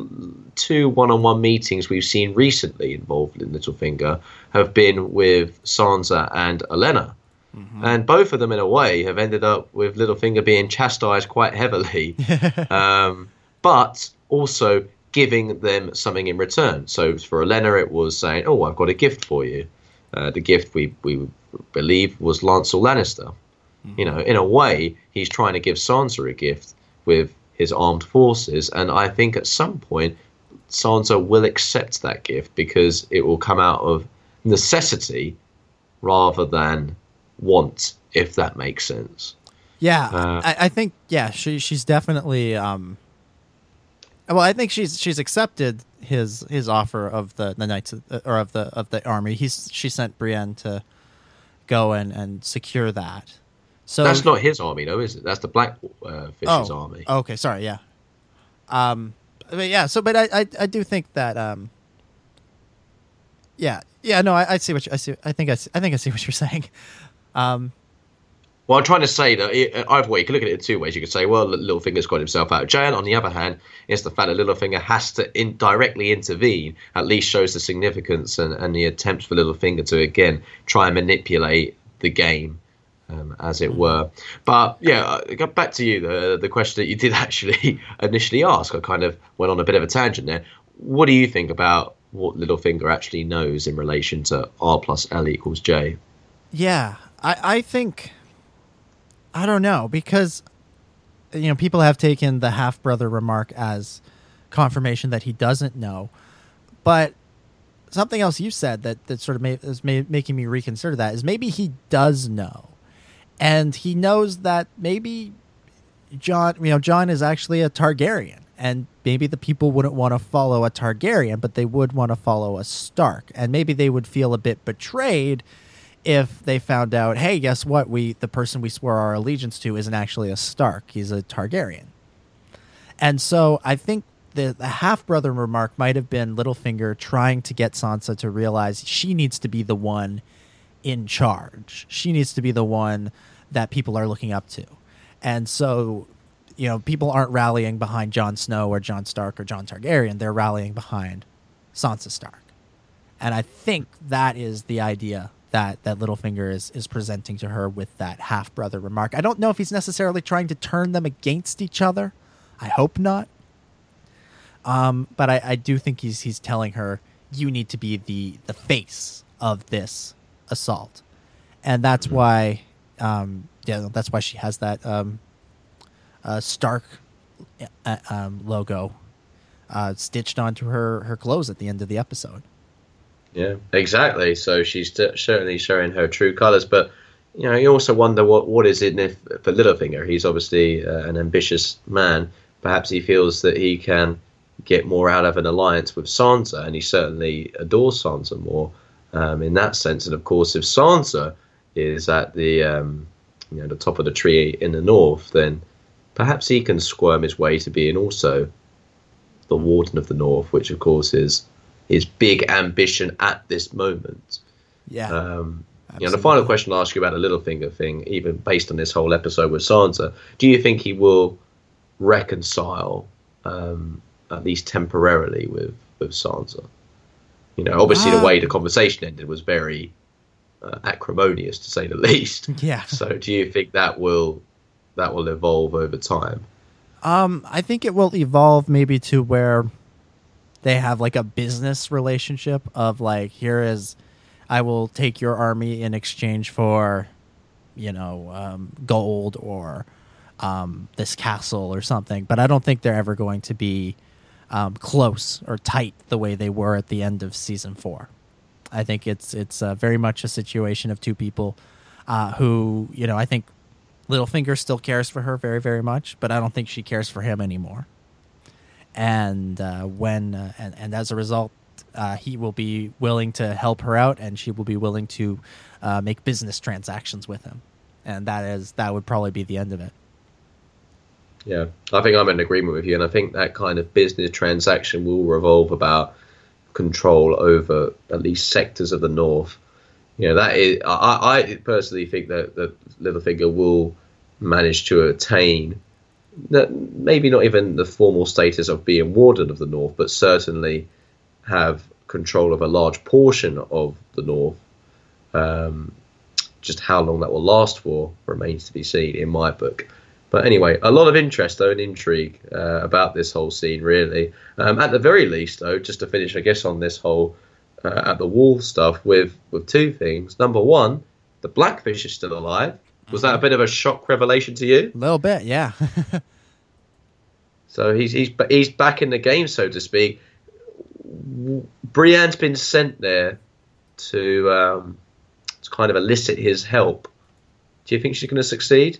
two one-on-one meetings we've seen recently involved in Littlefinger have been with Sansa and Olenna. Mm-hmm. And both of them, in a way, have ended up with Littlefinger being chastised quite heavily, um, but also giving them something in return. So for Olenna, it was saying, "Oh, I've got a gift for you." Uh, the gift we we believe was Lancel Lannister. Mm-hmm. You know, in a way, he's trying to give Sansa a gift with his armed forces, and I think at some point Sansa will accept that gift because it will come out of necessity rather than want, if that makes sense. Yeah, uh, I, I, think yeah, she she's definitely. Um, well, I think she's she's accepted his his offer of the the knights of, or of the of the army. He's she sent Brienne to go and and secure that. So that's not his army, though, is it? That's the Black uh, Fish's oh, army. Okay, sorry, yeah. Um, but yeah. So, but I I, I do think that um. Yeah, yeah, no, I, I see what you, I see. I think I, see, I think I see what you're saying. Um, well, I'm trying to say that either way, you can look at it in two ways. You could say, well, Littlefinger's got himself out of jail. On the other hand, it's the fact that Littlefinger has to in, directly intervene, at least shows the significance and, and the attempts for Littlefinger to, again, try and manipulate the game, um, as it were. But yeah, uh, back to you, the, the question that you did actually initially ask. I kind of went on a bit of a tangent there. What do you think about what Littlefinger actually knows in relation to R plus L equals J? Yeah, I, I think I don't know because you know people have taken the half brother remark as confirmation that he doesn't know, but something else you said that that sort of made, is made, making me reconsider that is maybe he does know, and he knows that maybe Jon you know Jon is actually a Targaryen. And maybe the people wouldn't want to follow a Targaryen, but they would want to follow a Stark. And maybe they would feel a bit betrayed if they found out, hey, guess what? We the person we swore our allegiance to isn't actually a Stark; he's a Targaryen. And so I think the, the half brother remark might have been Littlefinger trying to get Sansa to realize she needs to be the one in charge. She needs to be the one that people are looking up to. And so, you know, people aren't rallying behind Jon Snow or Jon Stark or Jon Targaryen. They're rallying behind Sansa Stark. And I think that is the idea that that Littlefinger is is presenting to her with that half brother remark. I don't know if he's necessarily trying to turn them against each other. I hope not. Um, but I, I do think he's he's telling her you need to be the the face of this assault, and that's mm-hmm. why um, yeah that's why she has that um, uh, Stark uh, um, logo uh, stitched onto her her clothes at the end of the episode. Yeah, exactly. So she's certainly showing her true colours, but you know, you also wonder what what is it if, for Littlefinger? He's obviously uh, an ambitious man. Perhaps he feels that he can get more out of an alliance with Sansa, and he certainly adores Sansa more um, in that sense. And of course, if Sansa is at the um, you know the top of the tree in the north, then perhaps he can squirm his way to being also the Warden of the North, which of course is his big ambition at this moment. Yeah. Um, you know, the final question I'll ask you about the Littlefinger thing, even based on this whole episode with Sansa, do you think he will reconcile, um, at least temporarily, with with Sansa? You know, obviously the way the conversation ended was very uh, acrimonious, to say the least. Yeah. So, do you think that will that will evolve over time? Um, I think it will evolve maybe to where they have like a business relationship of like here is I will take your army in exchange for you know um, gold or um, this castle or something. But I don't think they're ever going to be um, close or tight the way they were at the end of season four. I think it's it's uh, very much a situation of two people uh, who you know I think Littlefinger still cares for her very very much, but I don't think she cares for him anymore and uh, when uh, and, and as a result uh, he will be willing to help her out, and she will be willing to uh, make business transactions with him, and that is that would probably be the end of it. Yeah, I think I'm in agreement with you, and I think that kind of business transaction will revolve about control over at least sectors of the north. You know, that is, I, I personally think that that Littlefinger will manage to attain maybe not even the formal status of being warden of the north, but certainly have control of a large portion of the north. Um, just how long that will last for remains to be seen in my book. But anyway, a lot of interest though and intrigue uh, about this whole scene, really. Um, at the very least, though, just to finish, I guess, on this whole uh, at the wall stuff with with two things. Number one, the Blackfish is still alive. Was that a bit of a shock revelation to you? A little bit, yeah. so he's he's he's back in the game, so to speak. Brienne's been sent there to um, to kind of elicit his help. Do you think she's going to succeed?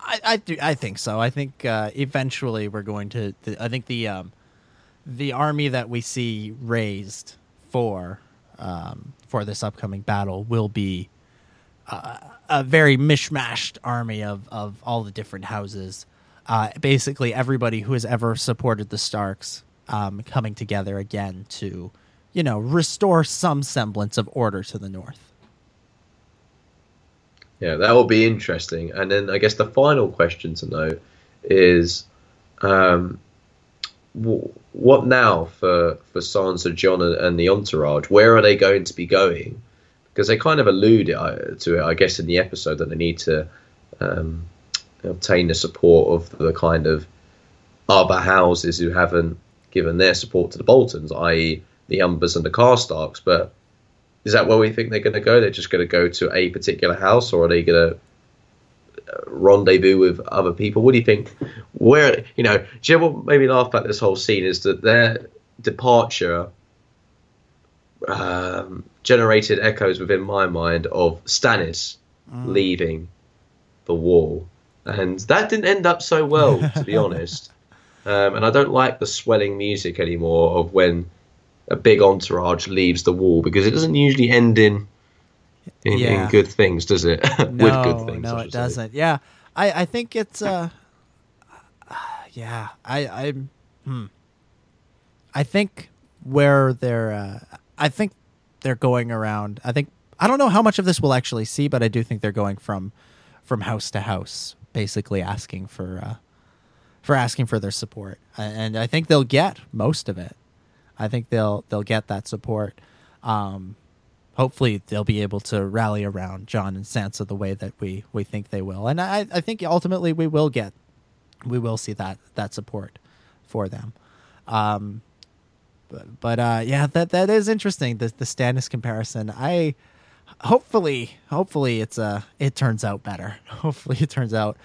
I, I do. I think so. I think uh, eventually we're going to. I think the um, the army that we see raised for um, for this upcoming battle will be uh, a very mishmashed army of of all the different houses. Uh, basically, everybody who has ever supported the Starks um, coming together again to, you know, restore some semblance of order to the north. Yeah, that will be interesting. And then I guess the final question to know is, um, what now for for Sansa, Jon, and the entourage? Where are they going to be going? Because they kind of allude uh, to it, I guess, in the episode that they need to um, obtain the support of the kind of other houses who haven't given their support to the Boltons, i.e., the Umbers and the Karstarks. But is that where we think they're going to go? They're just going to go to a particular house, or are they going to uh, rendezvous with other people? What do you think? Where you know, do you know what made me laugh about this whole scene is that their departure um, generated echoes within my mind of Stannis mm. leaving the wall, and that didn't end up so well, to be honest. Um, and I don't like the swelling music anymore of when a big entourage leaves the wall because it doesn't usually end in in, yeah. in good things, does it? No, With good things. No, it doesn't. Say. Yeah, I I think it's uh, yeah, I I hmm. I think where they're uh, I think they're going around. I think I don't know how much of this we'll actually see, but I do think they're going from from house to house, basically asking for uh, for asking for their support, and I think they'll get most of it. I think they'll they'll get that support. Um, hopefully, they'll be able to rally around Jon and Sansa the way that we we think they will, and I I think ultimately we will get we will see that that support for them. Um, but but uh, yeah, that that is interesting. The the Stannis comparison. I hopefully hopefully it's uh it turns out better. Hopefully it turns out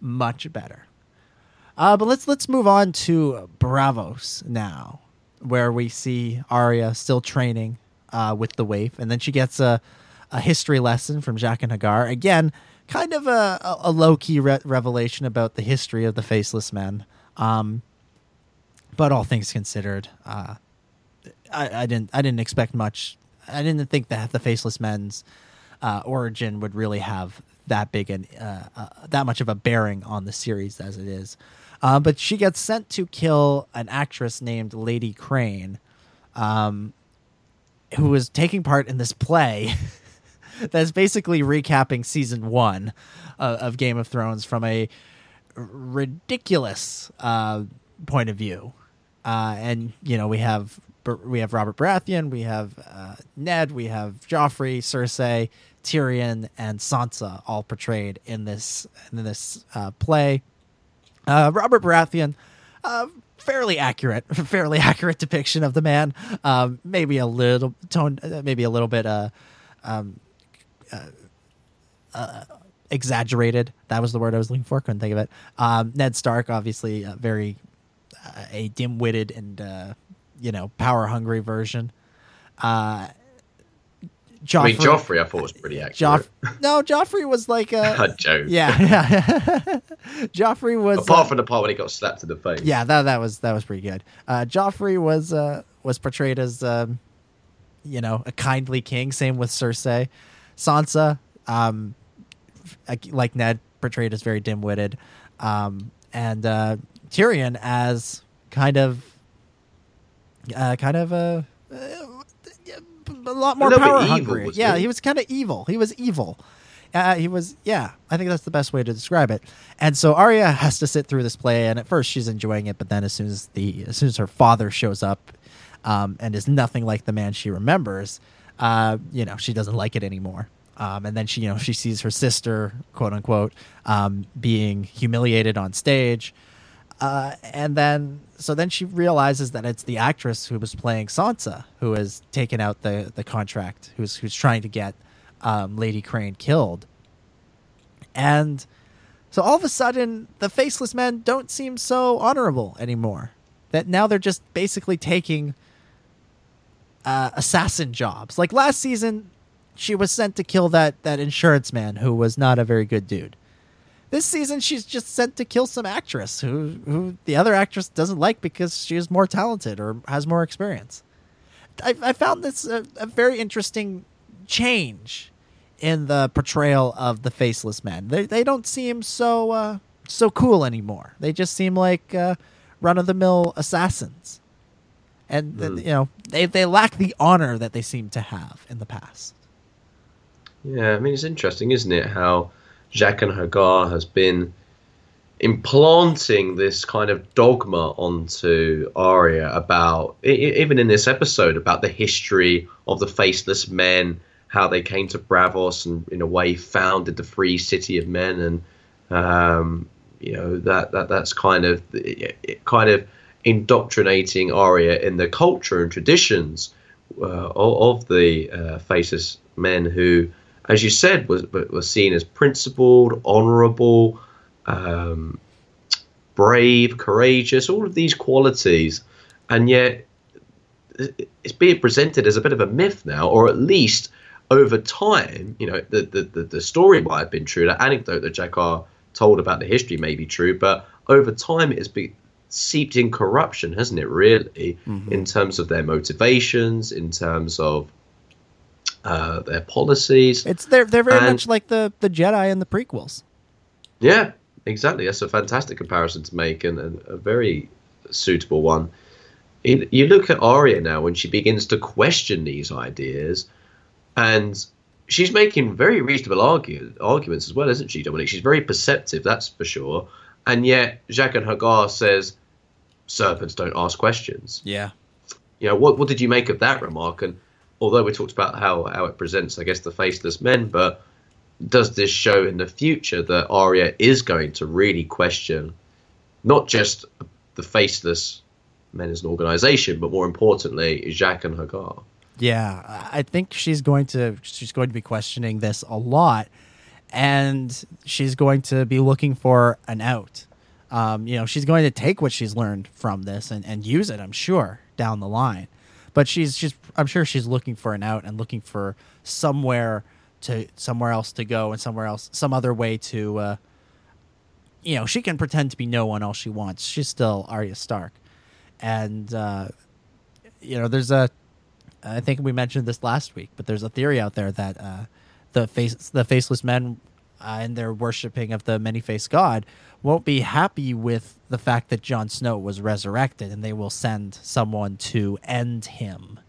much better. Uh, but let's let's move on to Braavos now where we see Arya still training uh, with the waif, and then she gets a, a history lesson from Jaqen H'ghar Again, kind of a, a, a low key re- revelation about the history of the Faceless Men. Um, but all things considered, uh, I, I, didn't I didn't expect much. I didn't think that the Faceless Men's uh, origin would really have that big and uh, uh, that much of a bearing on the series as it is. Uh, but she gets sent to kill an actress named Lady Crane, um, who is taking part in this play that's basically recapping season one uh, of Game of Thrones from a ridiculous uh, point of view. Uh, and you know we have we have Robert Baratheon, we have uh, Ned, we have Joffrey, Cersei, Tyrion, and Sansa all portrayed in this in this uh, play. Uh, Robert Baratheon, fairly accurate, fairly accurate depiction of the man. Um, maybe a little tone, uh, maybe a little bit uh, um, uh, exaggerated. That was the word I was looking for. Couldn't think of it. Um, Ned Stark, obviously, very a dim-witted and you know power-hungry version. Joffrey. I mean, Joffrey, I thought was pretty accurate. Joff- no, Joffrey was like a, a joke. Yeah, yeah. Joffrey was apart uh, from the part when he got slapped in the face. Yeah, that that was that was pretty good. Uh, Joffrey was uh, was portrayed as, um, you know, a kindly king. Same with Cersei, Sansa, um, like Ned, portrayed as very dim-witted, um, and uh, Tyrion as kind of, uh, kind of a. a lot more A power evil, hungry. wasn't Yeah, he? he was kind of evil. He was evil. Uh, he was, yeah. I think that's the best way to describe it. And so Arya has to sit through this play, and at first she's enjoying it, but then as soon as the as soon as her father shows up, um, and is nothing like the man she remembers, uh, you know, she doesn't like it anymore. Um, and then she, you know, she sees her sister, quote unquote, um, being humiliated on stage. Uh, and then, so then she realizes that it's the actress who was playing Sansa who has taken out the, the contract, who's who's trying to get um, Lady Crane killed. And so all of a sudden, the faceless men don't seem so honorable anymore. That now they're just basically taking uh, assassin jobs. Like last season, she was sent to kill that that insurance man who was not a very good dude. This season, she's just sent to kill some actress who who the other actress doesn't like because she is more talented or has more experience. I, I found this a, a very interesting change in the portrayal of the faceless men. They they don't seem so uh, so cool anymore. They just seem like uh, run of the mill assassins, and Hmm. you know they they lack the honor that they seem to have in the past. Yeah, I mean it's interesting, isn't it? How Jaqen H'ghar has been implanting this kind of dogma onto Arya about, even in this episode, about the history of the faceless men, how they came to Braavos and, in a way, founded the free city of men, and um, you know that that that's kind of kind of indoctrinating Arya in the culture and traditions uh, of, of the uh, faceless men who, as you said, was was seen as principled, honourable, um, brave, courageous, all of these qualities, and yet it's being presented as a bit of a myth now, or at least over time, you know, the the, the, story might have been true, the anecdote that Jakar told about the history may be true, but over time it has been seeped in corruption, hasn't it? Really, in terms of their motivations, in terms of uh, their policies. It's they're they're very And- much like the the Jedi in the prequels. Yeah, exactly. That's a fantastic comparison to make and, and a very suitable one. It, you look at Arya now when she begins to question these ideas, and she's making very reasonable argue, arguments as well, isn't she, Dominic? She's very perceptive, that's for sure. And yet, Jaqen H'ghar says, serpents don't ask questions. Yeah. You know, what, what did you make of that remark? And although we talked about how, how it presents, I guess, the faceless men, but does this show in the future that Arya is going to really question not just the faceless men as an organization, but more importantly, Jaqen H'ghar? Yeah, I think she's going to she's going to be questioning this a lot, and she's going to be looking for an out. Um, you know, she's going to take what she's learned from this and, and use it. I'm sure down the line, but she's she's I'm sure she's looking for an out and looking for somewhere to somewhere else to go and somewhere else some other way to. Uh, you know, she can pretend to be no one all she wants. She's still Arya Stark, and uh, you know, there's a I think we mentioned this last week, but there's a theory out there that uh, the face the faceless men uh, in their worshiping of the many faced God won't be happy with the fact that Jon Snow was resurrected, and they will send someone to end him.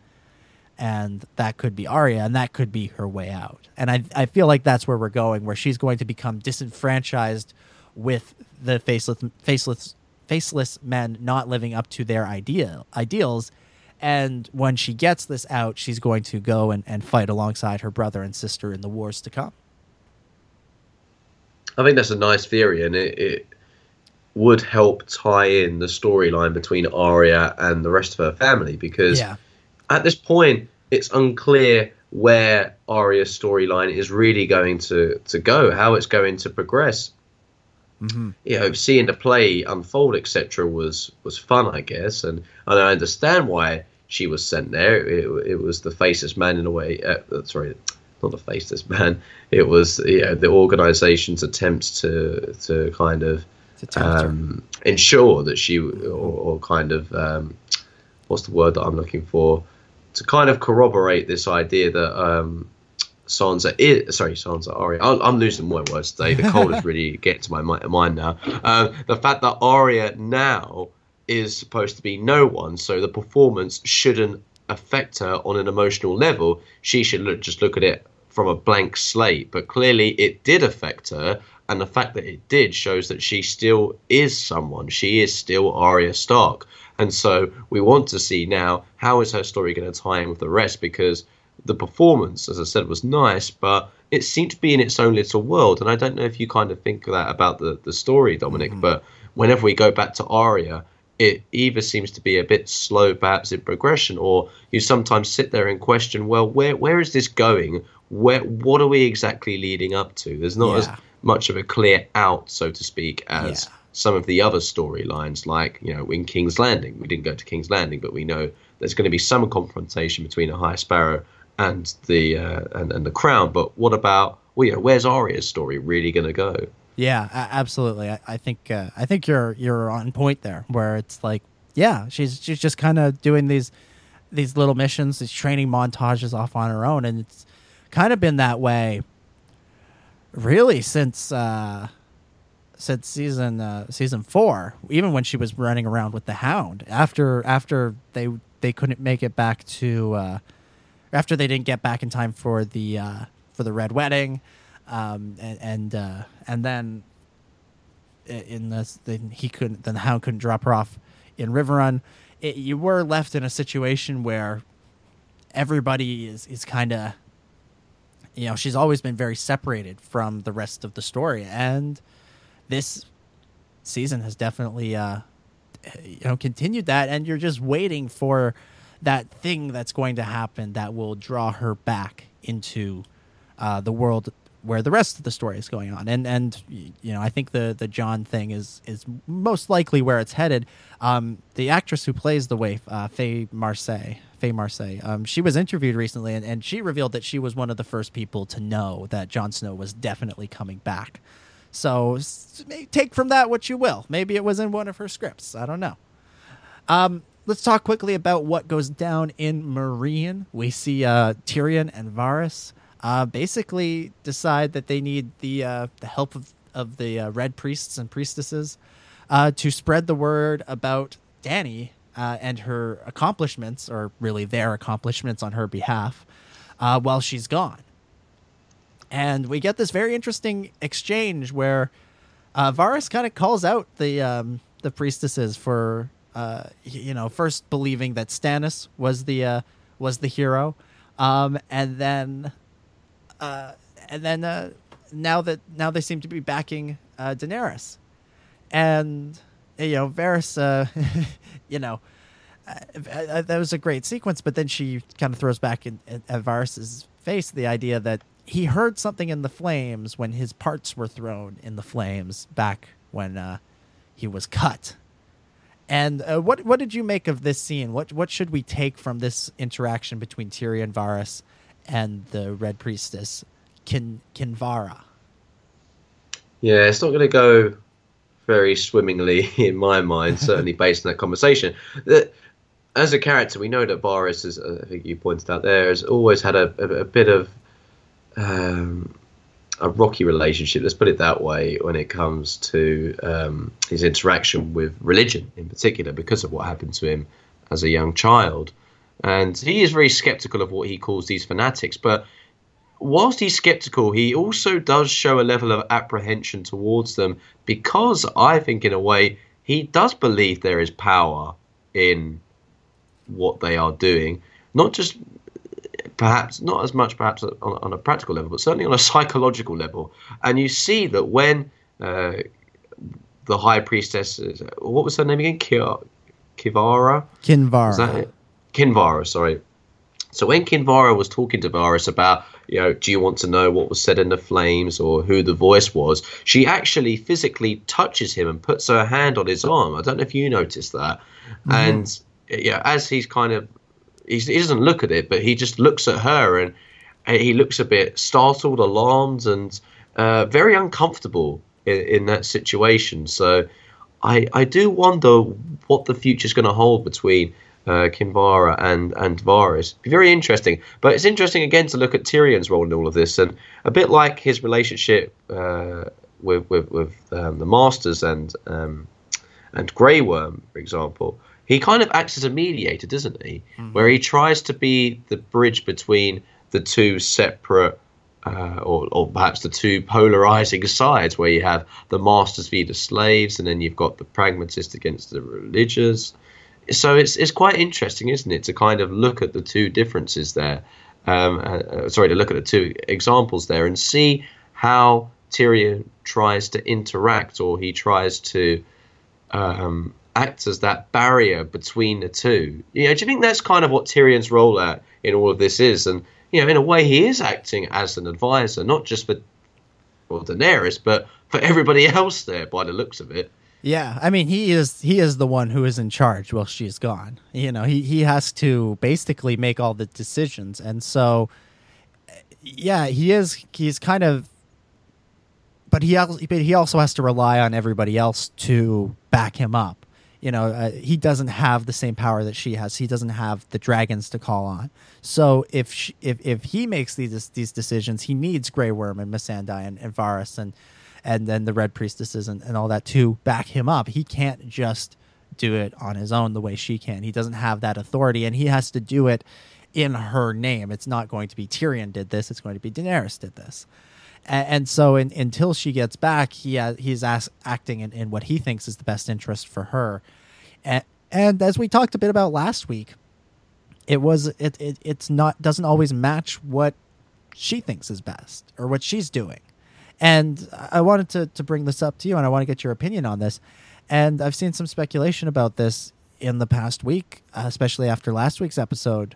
And that could be Arya, and that could be her way out. And I, I feel like that's where we're going, where she's going to become disenfranchised with the faceless, faceless, faceless men not living up to their ideal ideals, and when she gets this out, she's going to go and, and fight alongside her brother and sister in the wars to come. I think that's a nice theory, and it, it would help tie in the storyline between Arya and the rest of her family because Yeah. at this point it's unclear where Arya's storyline is really going to, to go, how it's going to progress. Mm-hmm. You know, seeing the play unfold, etc., was was fun, I guess, and and I understand why she was sent there. It, it was the faceless man in a way. Uh, sorry, not the faceless man. It was you know, the organisation's attempts to to kind of To um, ensure that she or, or kind of um, what's the word that I'm looking for to kind of corroborate this idea that um, Sansa is sorry Sansa Arya. I'm losing my words today. The cold is really getting to my mind now. Um, the fact that Arya now is supposed to be no one, so the performance shouldn't affect her on an emotional level. She should look, just look at it from a blank slate. But clearly, it did affect her, and the fact that it did shows that she still is someone. She is still Arya Stark, and so we want to see now how is her story going to tie in with the rest because the performance, as I said, was nice, but it seemed to be in its own little world. And I don't know if you kind of think that about the the story, Dominic, mm-hmm. but whenever we go back to Arya, it either seems to be a bit slow, perhaps in progression, or you sometimes sit there and question, well, where where is this going? Where what are we exactly leading up to? There's not yeah. as much of a clear out, so to speak, as yeah. some of the other storylines, like you know, in King's Landing. We didn't go to King's Landing, but we know there's going to be some confrontation between a High Sparrow and the uh, and, and the Crown. But what about well, yeah, where's Arya's story really going to go? Yeah, absolutely. I, I think uh, I think you're you're on point there, where it's like, yeah, she's she's just kind of doing these these little missions, these training montages off on her own, and it's kind of been that way, really since uh, since season uh, season four. Even when she was running around with the Hound, after after they they couldn't make it back to uh, after they didn't get back in time for the uh, for the red wedding um, and and, uh, and then in this, then he couldn't, then the Hound couldn't drop her off in Riverrun. It, you were left in a situation where everybody is is kind of, you know, she's always been very separated from the rest of the story, and this season has definitely, uh, you know, continued that, and you're just waiting for that thing that's going to happen that will draw her back into uh, the world where the rest of the story is going on. And and you know, I think the the Jon thing is is most likely where it's headed. Um, the actress who plays the waif, uh, Faye Marsay, Faye Marsay, um, she was interviewed recently, and, and she revealed that she was one of the first people to know that Jon Snow was definitely coming back. So take from that what you will. Maybe it was in one of her scripts. I don't know. Um, let's talk quickly about what goes down in Meereen. We see uh, Tyrion and Varys uh, basically decide that they need the uh, the help of of the uh, red priests and priestesses uh, to spread the word about Dany uh, and her accomplishments, or really their accomplishments on her behalf, uh, while she's gone. And we get this very interesting exchange where Varys kind of calls out the um, the priestesses for you know first believing that Stannis was the was the hero, um, and then uh, and then uh, now that now they seem to be backing uh, Daenerys, and you know Varys, uh, you know. Uh, that was a great sequence, but then she kind of throws back in, in, at Varys's face the idea that he heard something in the flames when his parts were thrown in the flames back when uh, he was cut. And uh, what what did you make of this scene? What what should we take from this interaction between Tyrion Varys and the Red Priestess, Kin Kinvara. Yeah, it's not going to go very swimmingly in my mind, certainly based on that conversation. That as a character, we know that Varys, as I think you pointed out there, has always had a, a, a bit of um, a rocky relationship. Let's put it that way. When it comes to um, his interaction with religion, in particular, because of what happened to him as a young child. And he is very skeptical of what he calls these fanatics. But whilst he's skeptical, he also does show a level of apprehension towards them because I think, in a way, he does believe there is power in what they are doing. Not just perhaps not as much perhaps on, on, a practical level, but certainly on a psychological level. And you see that when uh, the high priestess, what was her name again? Kivara. Kinvara. Kinvara, sorry. So when Kinvara was talking to Varys about, you know, do you want to know what was said in the flames or who the voice was, she actually physically touches him and puts her hand on his arm. I don't know if you noticed that. Mm-hmm. And yeah, as he's kind of, he doesn't look at it, but he just looks at her and he looks a bit startled, alarmed, and uh, very uncomfortable in, in that situation. So I I do wonder what the future is going to hold between uh, Kinvara and and Varys. Be very interesting. But it's interesting again to look at Tyrion's role in all of this, and a bit like his relationship uh, with with, with um, the Masters and um, and Grey Worm, for example. He kind of acts as a mediator, doesn't he? Mm-hmm. Where he tries to be the bridge between the two separate uh, or, or, perhaps the two polarizing sides where you have the masters v the slaves and then you've got the pragmatists against the religious so it's it's quite interesting, isn't it, to kind of look at the two differences there. Um, uh, uh, sorry, to look at the two examples there and see how Tyrion tries to interact or he tries to um, act as that barrier between the two. Know, do you think that's kind of what Tyrion's role at in all of this is? And you know, in a way, he is acting as an advisor, not just for well Daenerys, but for everybody else there, by the looks of it. Yeah, I mean he is he is the one who is in charge while she's gone. You know, he he has to basically make all the decisions, and so yeah, he is he's kind of, but he but he also has to rely on everybody else to back him up. You know, uh, he doesn't have the same power that she has. He doesn't have the dragons to call on. So if she, if if he makes these these decisions, he needs Grey Worm and Missandei and, and Varys and and then the red priestesses and, and all that to back him up. He can't just do it on his own the way she can. He doesn't have that authority, and he has to do it in her name. It's not going to be Tyrion did this. It's going to be Daenerys did this. And, and so in, until she gets back, he he's acting in, in, what he thinks is the best interest for her. And, and as we talked a bit about last week, it was it, it it's not doesn't always match what she thinks is best or what she's doing. And I wanted to, to bring this up to you, and I want to get your opinion on this. And I've seen some speculation about this in the past week, uh, especially after last week's episode.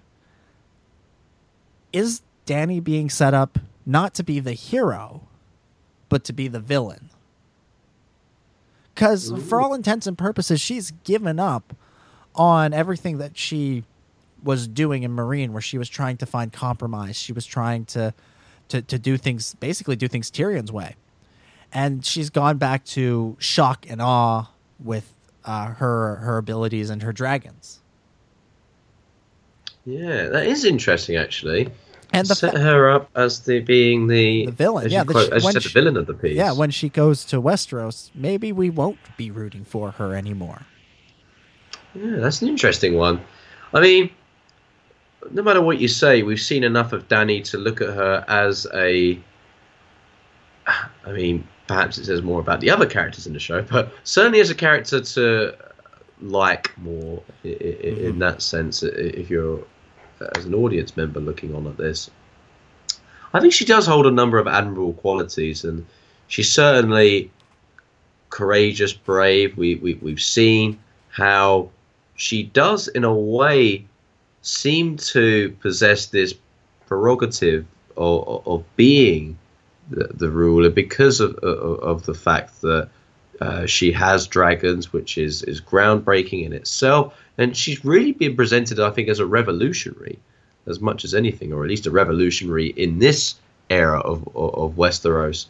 Is Dany being set up not to be the hero, but to be the villain? Because for all intents and purposes, she's given up on everything that she was doing in Meereen, where she was trying to find compromise. She was trying to to, to do things, basically do things Tyrion's way. And she's gone back to shock and awe with uh, her her abilities and her dragons. Yeah, that is interesting, actually. And the set fa- her up as the being the, the villain. Yeah, quote, she, as you said, she, the villain of the piece. Yeah, when she goes to Westeros, maybe we won't be rooting for her anymore. Yeah, that's an interesting one. I mean, no matter what you say, we've seen enough of Dany to look at her as a. I mean, perhaps it says more about the other characters in the show, but certainly as a character to like more in, mm-hmm. that sense. If you're as an audience member looking on at this, I think she does hold a number of admirable qualities, and she's certainly courageous, brave. We, we we've seen how she does, in a way, seem to possess this prerogative of, being the, the, ruler because of, of, of the fact that uh, she has dragons, which is, is groundbreaking in itself. And she's really been presented, I think, as a revolutionary as much as anything, or at least a revolutionary in this era of, of, of Westeros.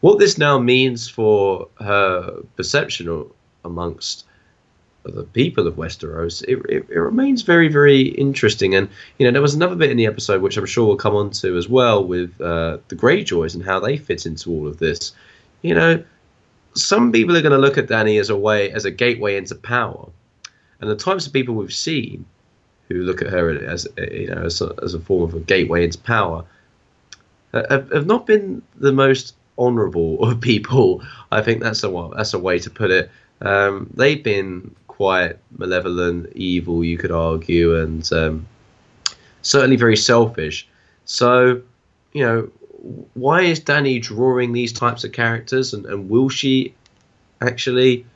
What this now means for her perception amongst the people of Westeros, it, it, it, remains very, very interesting. And you know, there was another bit in the episode which I'm sure we'll come on to as well with uh, the Greyjoys and how they fit into all of this. You know, some people are going to look at Dany as a way, as a gateway into power, and the types of people we've seen who look at her as you know as a, as a form of a gateway into power have, have not been the most honourable of people. I think that's a that's a way to put it. Um, they've been quite malevolent, evil, you could argue, and um, certainly very selfish. So, you know, why is Dany drawing these types of characters, and, and will she actually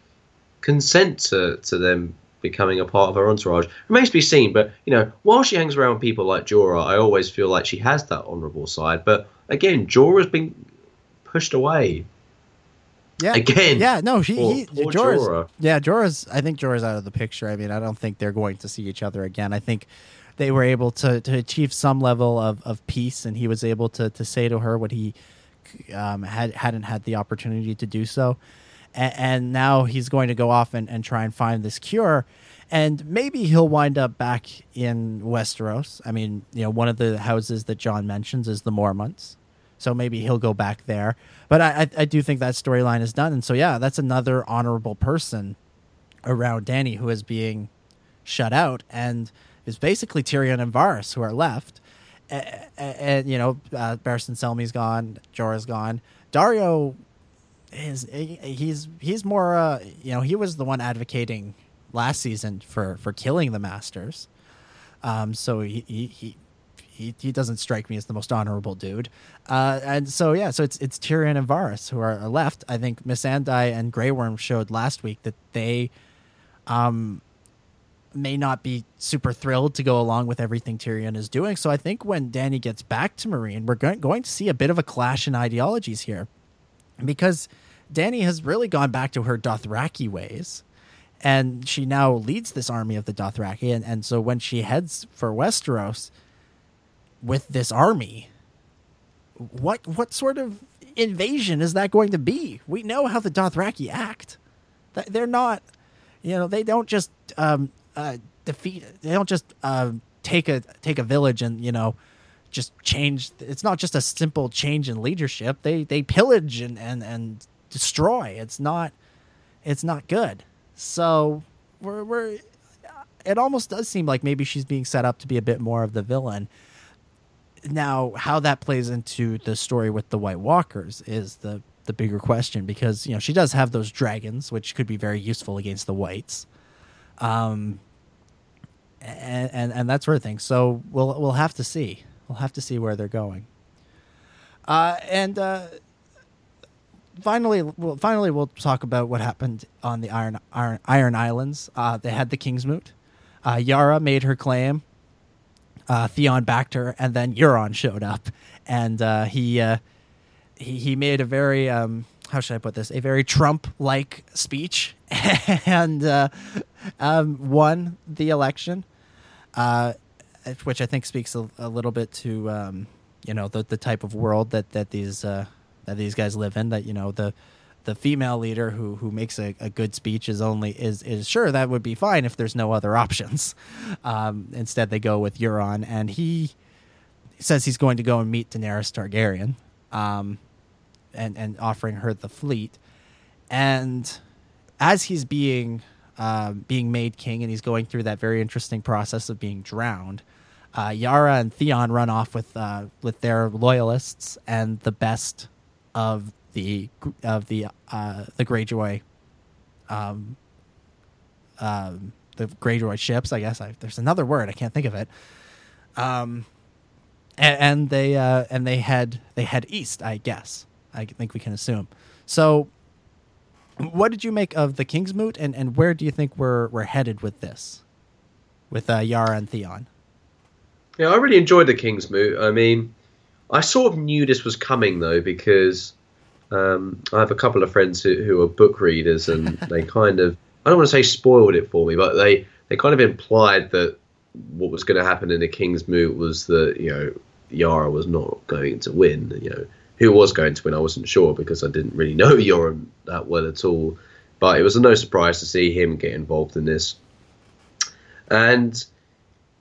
consent to, to them becoming a part of her entourage? Remains to be seen, but, you know, while she hangs around people like Jorah, I always feel like she has that honourable side. But again, Jorah's been pushed away yeah. Again. Yeah, no, he, he Jorah's, Jorah. Yeah, Jorah's I think Jorah's out of the picture. I mean, I don't think they're going to see each other again. I think they were able to, to achieve some level of, of peace and he was able to, to say to her what he um, had hadn't had the opportunity to do so. And, and now he's going to go off and, and try and find this cure. and maybe he'll wind up back in Westeros. I mean, you know, one of the houses that Jon mentions is the Mormonts, so maybe he'll go back there. But I, I, I do think that storyline is done, and so yeah, that's another honorable person around Dany who is being shut out, and it's basically Tyrion and Varys who are left. And, and you know, uh, Barristan Selmy's gone, Jorah's gone. Daario is he's he's more uh, you know he was the one advocating last season for for killing the masters. Um, so he, he he he he doesn't strike me as the most honorable dude. Uh, and so yeah, so it's it's Tyrion and Varys who are left. I think Missandei and Grey Worm showed last week that they um may not be super thrilled to go along with everything Tyrion is doing. So I think when Dany gets back to Meereen, we're going, going to see a bit of a clash in ideologies here because Dany has really gone back to her Dothraki ways and she now leads this army of the Dothraki. And, and so when she heads for Westeros with this army, what what sort of invasion is that going to be? We know how the Dothraki act. They're not, you know, they don't just um, uh, defeat. They don't just uh, take a take a village and you know just change. It's not just a simple change in leadership. They they pillage and and and destroy. It's not it's not good. So we're we're it almost does seem like maybe she's being set up to be a bit more of the villain. Now, how that plays into the story with the White Walkers is the the bigger question because you know she does have those dragons, which could be very useful against the whites, um, and and, and that sort of thing. So we'll we'll have to see. We'll have to see where they're going. Uh, and uh, finally, we'll, finally, we'll talk about what happened on the Iron Iron, Iron Islands. Uh, they had the Kingsmoot. Uh, Yara made her claim. Uh, Theon backed her, and then Euron showed up, and uh, he, uh, he he made a very um, how should I put this? A very Trump-like speech, and uh, um, won the election, which I think speaks a, a little bit to um, you know the the type of world that that these that these guys live in. That you know the the female leader who who makes a, a good speech is only is is sure that would be fine if there's no other options. Um, instead, they go with Euron, and he says he's going to go and meet Daenerys Targaryen, um, and and offering her the fleet. And as he's being uh, being made king, and he's going through that very interesting process of being drowned. Uh, Yara and Theon run off with uh, with their loyalists and the best of the of the uh, the Greyjoy, um, um, the Greyjoy ships. I guess I, there's another word I can't think of it. Um, and, and they uh, and they head they head east. I guess I think we can assume. So, what did you make of the Kingsmoot, and and where do you think we're we're headed with this, with uh, Yara and Theon? Yeah, I really enjoyed the Kingsmoot. I mean I sort of knew this was coming though because um, I have a couple of friends who, who are book readers and they kind of I don't want to say spoiled it for me, but they they kind of implied that what was going to happen in the Kingsmoot was that you know Yara was not going to win. You know who was going to win, I wasn't sure because I didn't really know Yara that well at all. But it was no surprise to see him get involved in this. And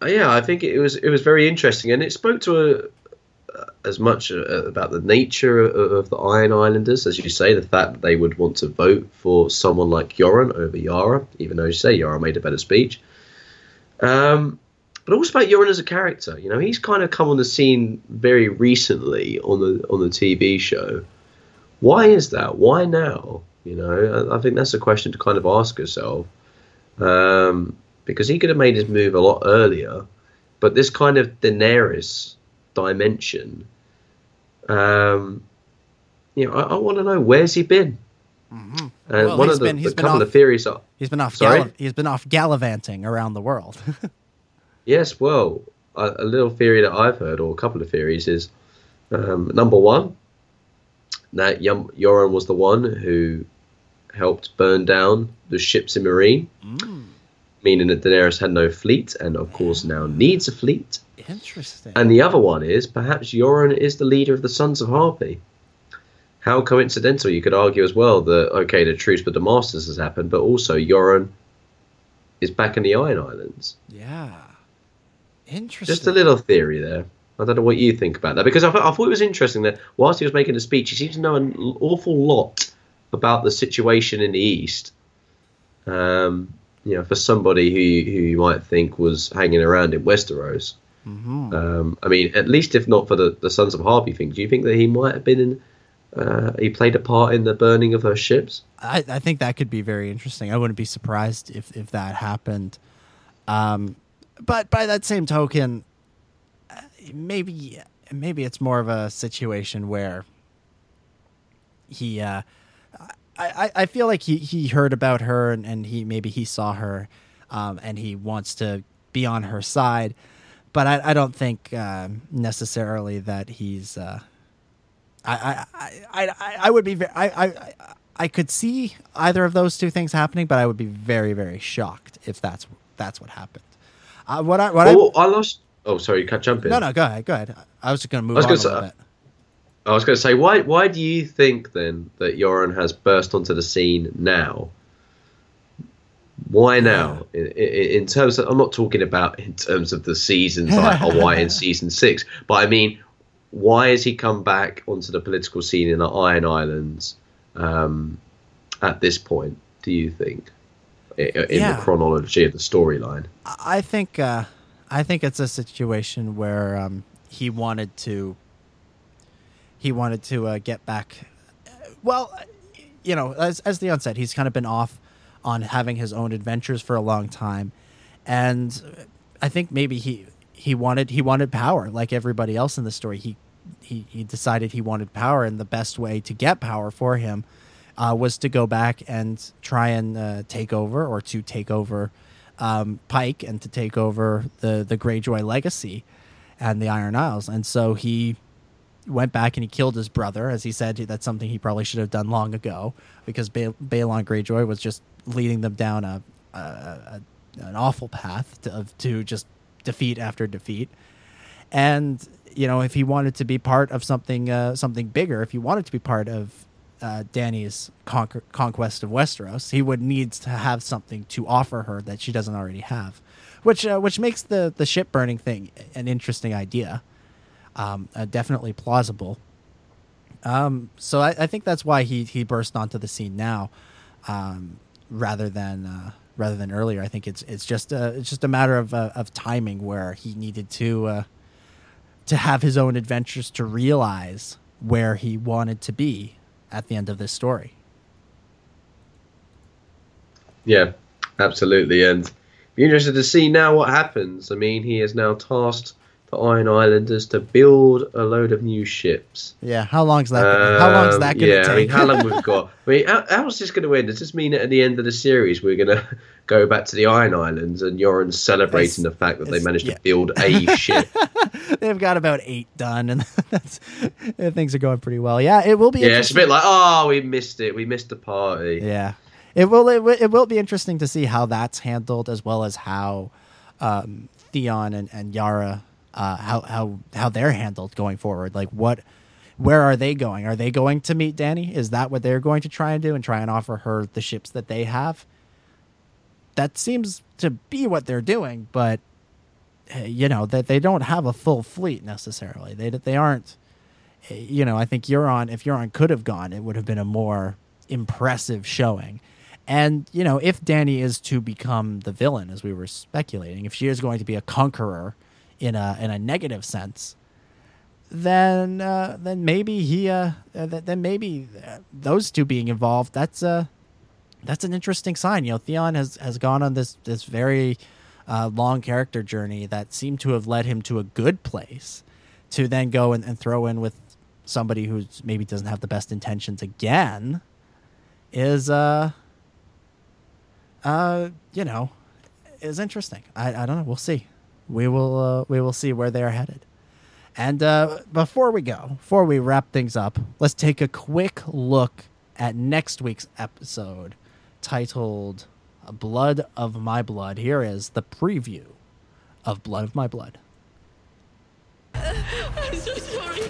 uh, yeah, I think it was it was very interesting, and it spoke to a as much uh, about the nature of the Iron Islanders, as you say, the fact that they would want to vote for someone like Euron over Yara, even though you say Yara made a better speech. Um, but also about Euron as a character. You know, he's kind of come on the scene very recently on the on the TV show. Why is that? Why now? You know, I, I think that's a question to kind of ask yourself. Um, because he could have made his move a lot earlier, but this kind of Daenerys dimension. Um, you know, I, I want to know where's he been. Mm-hmm. And well, one of the, been, the couple off, of theories are he's been off. Sorry? Gall- he's been off gallivanting around the world. yes, well, a, a, little theory that I've heard, or a couple of theories, is um, number one that Euron was the one who helped burn down the ships in Meereen. mm. Meaning that Daenerys had no fleet, and of course now needs a fleet. Interesting. And the other one is perhaps Euron is the leader of the Sons of Harpy. How coincidental, you could argue as well that, okay, the truce with the Masters has happened, but also Euron is back in the Iron Islands. Yeah. Interesting. Just a little theory there. I don't know what you think about that because I, th- I thought it was interesting that whilst he was making the speech, he seems to know an awful lot about the situation in the East. Um, you know, for somebody who who you might think was hanging around in Westeros. Mhm. Um, I mean, at least if not for the, the Sons of Harpy thing, do you think that he might have been in? Uh, he played a part in the burning of those ships. I, I think that could be very interesting. I wouldn't be surprised if, if that happened. Um, but by that same token, uh, maybe maybe it's more of a situation where he. Uh, I, I- I feel like he, he heard about her and, and he maybe he saw her, um, and he wants to be on her side, but I, I don't think um necessarily that he's. Uh, I, I, I, I, I would be ve- I, I, I- I could see either of those two things happening, but I would be very, very shocked if that's that's what happened. Uh, what I what Oh, I lost. Oh, sorry, you can't jump in. no no go ahead go ahead. I was just gonna move I was on a little say- bit. I was going to say, why why do you think then that Euron has burst onto the scene now? Why now? In, in, in terms of, I'm not talking about in terms of the seasons like Hawaii in season six, but I mean, why has he come back onto the political scene in the Iron Islands um, at this point? Do you think, in Yeah. the chronology of the storyline? I think uh, I think it's a situation where um, he wanted to he wanted to uh, get back. Well, you know, as as Leon said, he's kind of been off on having his own adventures for a long time, and I think maybe he he wanted he wanted power like everybody else in the story. He he he decided he wanted power, and the best way to get power for him uh, was to go back and try and uh, take over or to take over um, Pike and to take over the the Greyjoy legacy and the Iron Isles. And so he went back and he killed his brother. As he said, that's something he probably should have done long ago because ba- Balon Greyjoy was just leading them down a, a, a an awful path to, of, to just defeat after defeat. And you know, if he wanted to be part of something uh, something bigger, if he wanted to be part of uh, Dany's conquest of Westeros, he would need to have something to offer her that she doesn't already have, which uh, which makes the the ship burning thing an interesting idea, um, uh, definitely plausible. Um, so I, I think that's why he he burst onto the scene now, um, rather than uh, rather than earlier. I think it's it's just a it's just a matter of uh, of timing where he needed to uh, to have his own adventures to realize where he wanted to be at the end of this story. Yeah, absolutely. And be interested to see now what happens. I mean, he has now tasked the Iron Islanders to build a load of new ships. Yeah, how long's that? gonna, how long's that Um, going to yeah, take? I mean, how long we've got? I mean, how, how's this going to end? Does this mean that at the end of the series we're going to go back to the Iron Islands and Euron's celebrating the fact that they managed yeah. to build a ship? They've got about eight done, and that's things are going pretty well. Yeah, it will be. yeah, it's a bit like, oh, we missed it. We missed the party. Yeah, it will. It, will- it will be interesting to see how that's handled, as well as how um, Theon and, and Yara, uh, how how how they're handled going forward. Like what, where are they going? Are they going to meet Dany? Is that what they're going to try and do, and try and offer her the ships that they have? That seems to be what they're doing, but eh, you know that they don't have a full fleet necessarily. They they aren't eh, you know, I think Euron, if Euron could have gone, it would have been a more impressive showing. And, you know, if Dany is to become the villain, as we were speculating, if she is going to be a conqueror in a in a negative sense, then uh, then maybe he uh, uh, th- then maybe uh, those two being involved, that's uh that's an interesting sign. You know, Theon has has gone on this this very uh, long character journey that seemed to have led him to a good place to then go and, and throw in with somebody who maybe doesn't have the best intentions again is uh uh you know is interesting. I, I don't know. We'll see we will uh, we will see where they're headed and uh before we go before we wrap things up let's take a quick look at next week's episode titled blood of my blood here is the preview of blood of my blood I'm so sorry.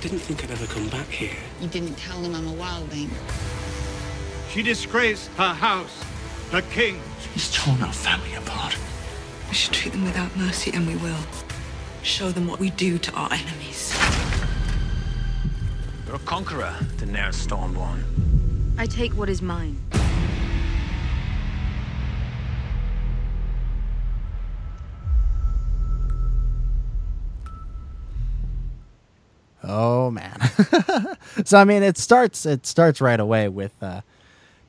Didn't think I'd ever come back here. You didn't tell them I'm a wildling. She disgraced her house, her king. He's torn our family apart. We should treat them without mercy, and we will. Show them what we do to our enemies. You're a conqueror, Daenerys Stormborn. I take what is mine. Oh man. so I mean, it starts it starts right away with uh,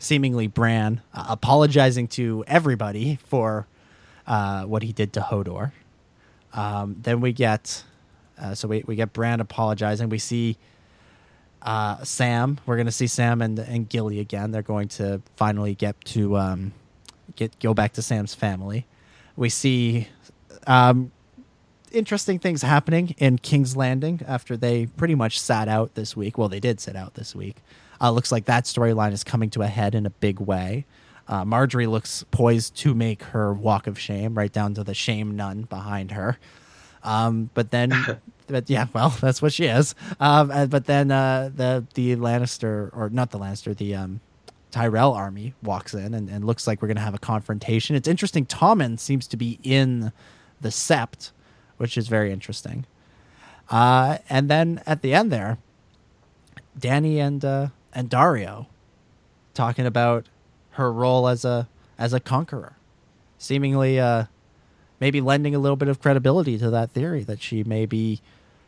seemingly Bran uh, apologizing to everybody for uh, what he did to Hodor. Um, then we get uh, so we we get Bran apologizing. We see uh, Sam. We're going to see Sam and and Gilly again. They're going to finally get to um, get go back to Sam's family. We see um, interesting things happening in King's Landing after they pretty much sat out this week. Well, they did sit out this week. Uh, looks like that storyline is coming to a head in a big way. Uh, Margaery looks poised to make her walk of shame, right down to the shame nun behind her. Um, but then, but yeah, well, that's what she is. Um, but then uh, the the Lannister, or not the Lannister, the um, Tyrell army walks in and, and looks like we're going to have a confrontation. It's interesting. Tommen seems to be in the Sept, which is very interesting. Uh, and then at the end there, Dany and uh, and Daario talking about her role as a as a conqueror, seemingly uh, maybe lending a little bit of credibility to that theory that she may be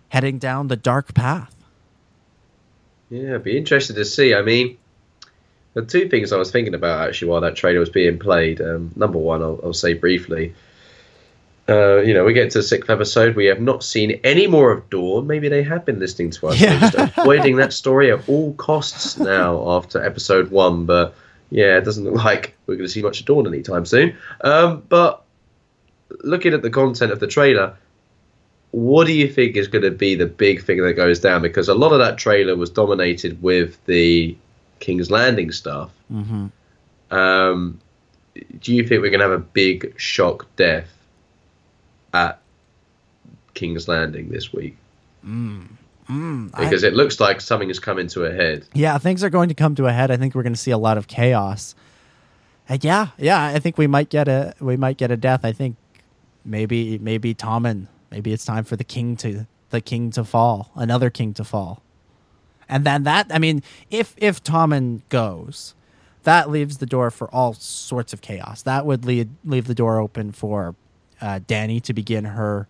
heading down the dark path. Yeah, I'd be interested to see. I mean, the two things I was thinking about actually while that trailer was being played. Um, number one, I'll, I'll say briefly. Uh, you know, we get to the sixth episode. We have not seen any more of Dorne. Maybe they have been listening to us. Yeah. They're just avoiding that story at all costs now after episode one. But yeah, it doesn't look like we're going to see much of Dorne anytime soon. Um, but looking at the content of the trailer, what do you think is going to be the big thing that goes down? Because a lot of that trailer was dominated with the King's Landing stuff. Mm-hmm. Um, do you think we're going to have a big shock death at King's Landing this week? Mm. Mm, I- Because it looks like something is coming to a head. Yeah, things are going to come to a head. I think we're going to see a lot of chaos. And yeah, yeah, I think we might get a we might get a death. I think maybe maybe Tommen. Maybe it's time for the king to the king to fall, another king to fall. And then that I mean, if if Tommen goes, that leaves the door for all sorts of chaos. That would lead leave the door open for uh, Dany to begin her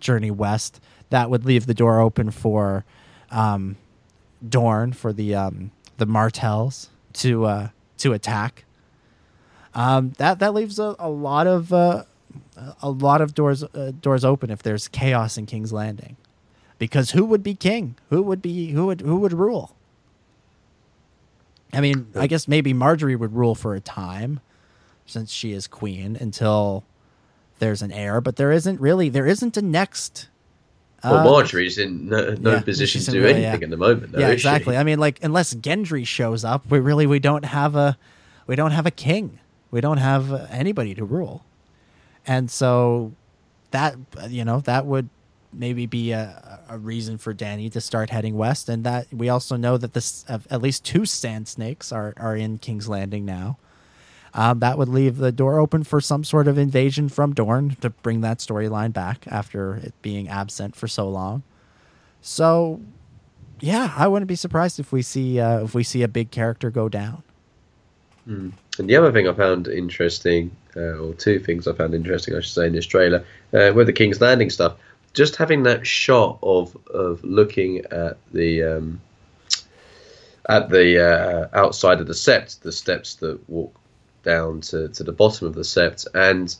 journey west. That would leave the door open for um, Dorne for the um, the Martells to uh, to attack. Um, that that leaves a, a lot of uh, a lot of doors uh, doors open if there's chaos in King's Landing, because who would be king? Who would be who would who would rule? I mean, I guess maybe Margaery would rule for a time, since she is queen until there's an heir. But there isn't really there isn't a next. Well, uh, Margaery's in no, no yeah, position to do really, anything yeah. at the moment. Though, yeah, she? exactly. I mean, like unless Gendry shows up, we really we don't have a we don't have a king. We don't have anybody to rule, and so that you know that would maybe be a, a reason for Dany to start heading west. And that we also know that this uh, at least two sand snakes are are in King's Landing now. Um, that would leave the door open for some sort of invasion from Dorne to bring that storyline back after it being absent for so long. So, yeah, I wouldn't be surprised if we see uh, if we see a big character go down. Mm. And the other thing I found interesting, uh, or two things I found interesting, I should say, in this trailer, uh, the King's Landing stuff, just having that shot of of looking at the um, at the uh, outside of the sept, the steps that walk down to, to the bottom of the sept, and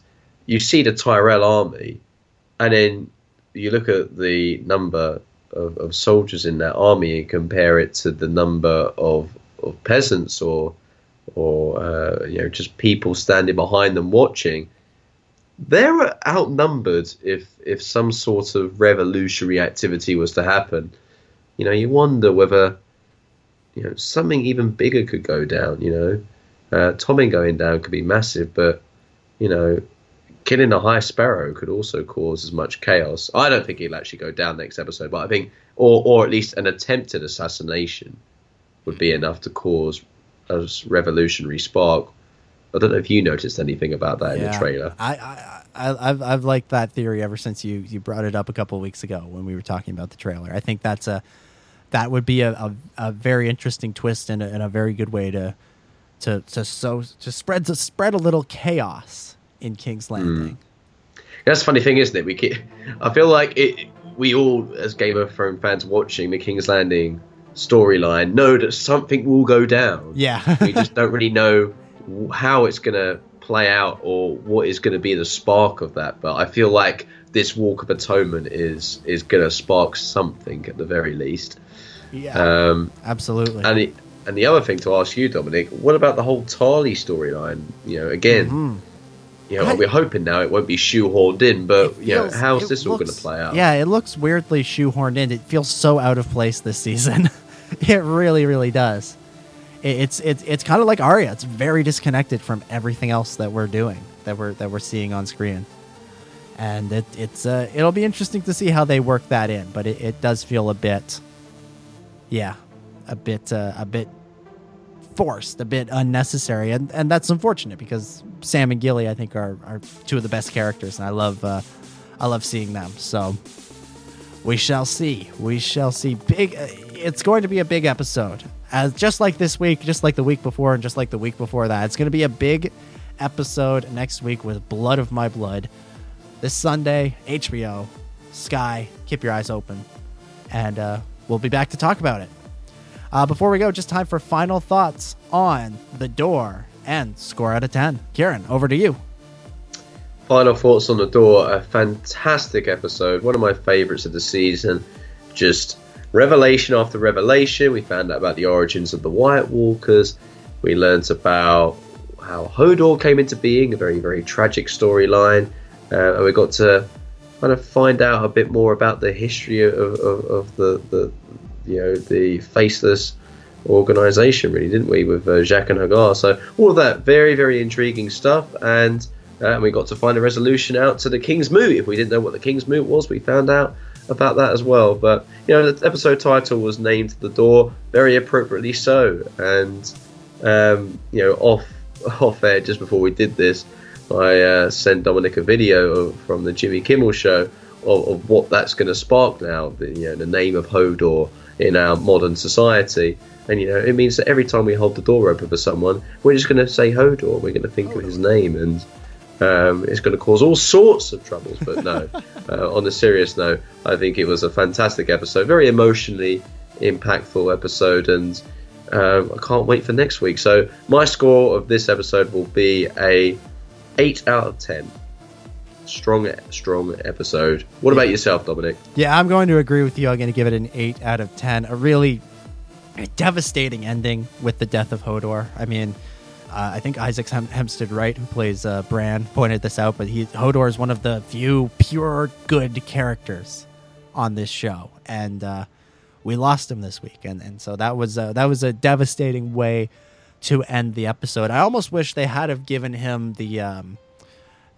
you see the Tyrell army, and then you look at the number of, of soldiers in that army and compare it to the number of, of peasants or or uh, you know just people standing behind them watching, they're outnumbered if if some sort of revolutionary activity was to happen. You know, you wonder whether you know something even bigger could go down. You know, uh, Tommen going down could be massive, but you know, killing a High Sparrow could also cause as much chaos. I don't think he'll actually go down next episode, but I think, or or at least an attempted assassination would be enough to cause a revolutionary spark. I don't know if you noticed anything about that in the trailer. I, I, I I've I've liked that theory ever since you you brought it up a couple of weeks ago when we were talking about the trailer. I think that's a that would be a, a, a very interesting twist and a, and a very good way to to to so to spread to spread a little chaos in King's Landing. That's the funny thing, isn't it? We keep, I feel like it. We all, as Game of Thrones fans watching the King's Landing storyline, know that something will go down. Yeah. we just don't really know how it's going to play out or what is going to be the spark of that. But I feel like this Walk of Atonement is is going to spark something at the very least. Yeah, Um, absolutely. and the, and the other thing to ask you, Dominic, what about the whole Tarly storyline? You know, again, Mhm. you know, I- we're hoping now it won't be shoehorned in, but you know, how's this all going to play out? Yeah, it looks weirdly shoehorned in. It feels so out of place this season. it really, really does. It, it's it's it's kind of like Arya. It's very disconnected from everything else that we're doing that we're that we're seeing on screen. And it, it's uh, it'll be interesting to see how they work that in, but it, it does feel a bit, yeah, a bit uh, a bit forced, a bit unnecessary, and and that's unfortunate because Sam and Gilly I think are, are two of the best characters, and I love uh, I love seeing them. So we shall see. We shall see. Big. Uh, it's going to be a big episode, as just like this week, just like the week before, and just like the week before that. It's going to be a big episode next week with Blood of My Blood. This Sunday, HBO, Sky. Keep your eyes open, and uh, we'll be back to talk about it. Uh, before we go, just time for final thoughts on the door and score out of ten. Ciaran, over to you. Final thoughts on the door. A fantastic episode. One of my favourites of the season. Just revelation after revelation. We found out about the origins of the White Walkers. We learnt about how Hodor came into being, a very, very tragic storyline. Uh, and we got to kind of find out a bit more about the history of, of, of the, the, you know, the faceless organization, really, didn't we, with uh, Jaqen H'ghar? So all of that very, very intriguing stuff, and uh, we got to find a resolution out to the King's Moot. If we didn't know what the King's Moot was, we found out about that as well. But you know, the episode title was named "The Door," very appropriately so, and um, you know, off off air just before we did this, I uh, sent Dominic a video from the Jimmy Kimmel show of, of what that's going to spark now. The, you know, the name of Hodor in our modern society. And you know, it means that every time we hold the door open for someone, we're just going to say Hodor. We're going to think of his name, and um, it's going to cause all sorts of troubles. But no, uh, on a serious note, I think it was a fantastic episode, very emotionally impactful episode, and um, I can't wait for next week. So my score of this episode will be a eight out of ten. Strong, strong episode. What about yourself, Dominic? Yeah, I'm going to agree with you. I'm going to give it an 8 out of 10. A really devastating ending with the death of Hodor. I mean, uh, I think Isaac Hem- Hempstead Wright, who plays uh, Bran, pointed this out, but he Hodor is one of the few pure good characters on this show, and uh, we lost him this week, and and so that was a, that was a devastating way to end the episode. I almost wish they had have given him the um,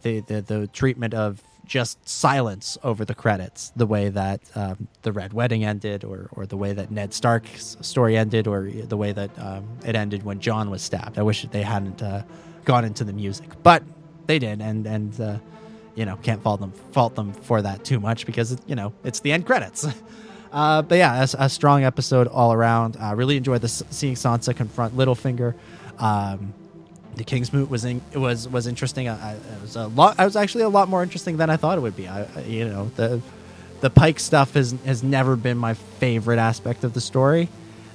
the, the the treatment of just silence over the credits, the way that um, the Red Wedding ended, or or the way that Ned Stark's story ended, or the way that um, it ended when Jon was stabbed. I wish they hadn't uh, gone into the music, but they did, and and uh, you know can't fault them fault them for that too much because you know it's the end credits. Uh, but yeah, a, a strong episode all around. I really enjoyed the seeing Sansa confront Littlefinger. Um, the King's Moot was in, was was interesting. I, I, was a lot. I was actually a lot more interesting than I thought it would be. I, you know the the Pike stuff has has never been my favorite aspect of the story,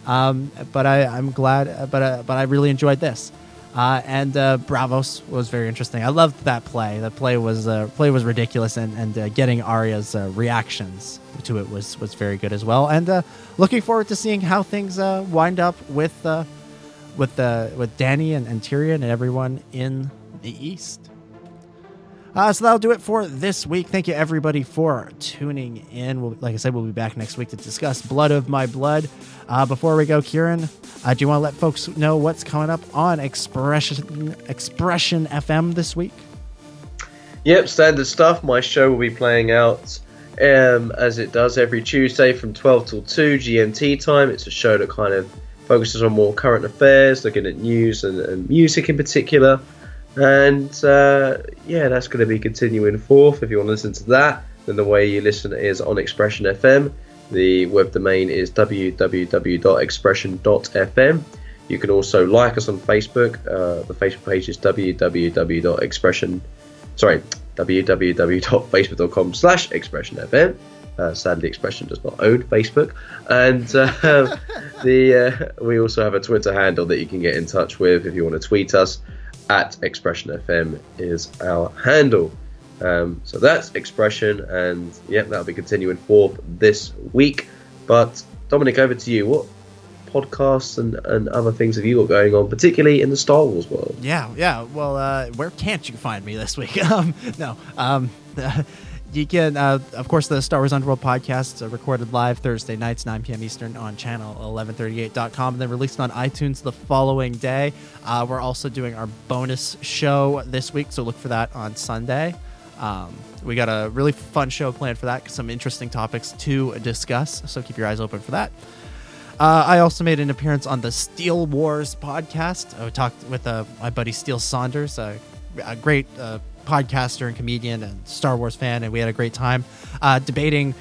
um, but I, I'm glad. But uh, but I really enjoyed this. Uh, and uh, Braavos was very interesting. I loved that play. The play was uh, play was ridiculous, and and uh, getting Arya's uh, reactions to it was was very good as well. And uh, looking forward to seeing how things wind up with with uh, with Dany and, and Tyrion and everyone in the East. Uh, so that'll do it for this week. Thank you everybody for tuning in. We'll, like I said, we'll be back next week to discuss Blood of My Blood. Uh, before we go, Ciaran, uh, do you want to let folks know what's coming up on Expression Expression FM this week? Yep, standard stuff. My show will be playing out um, as it does every Tuesday from 12 till 2 GMT time. It's a show that kind of focuses on more current affairs, looking at news and, and music in particular. And uh, yeah, that's going to be continuing forth. If you want to listen to that, then the way you listen is on Expression FM. The web domain is www.expression.fm. You can also like us on Facebook. Uh, the Facebook page is www.expression. Sorry, www.facebook.com slash expressionfm. Uh, sadly, Expression does not own Facebook, and uh, the uh, we also have a Twitter handle that you can get in touch with if you want to tweet us. At Expression FM is our handle. Um, so that's Expression, and yeah, that'll be continuing forth this week. But Dominic, over to you. What podcasts and, and other things have you got going on, particularly in the Star Wars world? Yeah, yeah. Well, uh, where can't you find me this week? Um, no. Um, you can, uh, of course, the Star Wars Underworld podcast uh, recorded live Thursday nights, 9 p.m. Eastern on channel 1138.com, and then released on iTunes the following day. Uh, we're also doing our bonus show this week, so look for that on Sunday. Um, we got a really fun show planned for that, some interesting topics to discuss, so keep your eyes open for that. Uh, I also made an appearance on the Steele Wars podcast. I talked with uh, my buddy Steele Saunders, a, a great uh, podcaster and comedian and Star Wars fan, and we had a great time uh, debating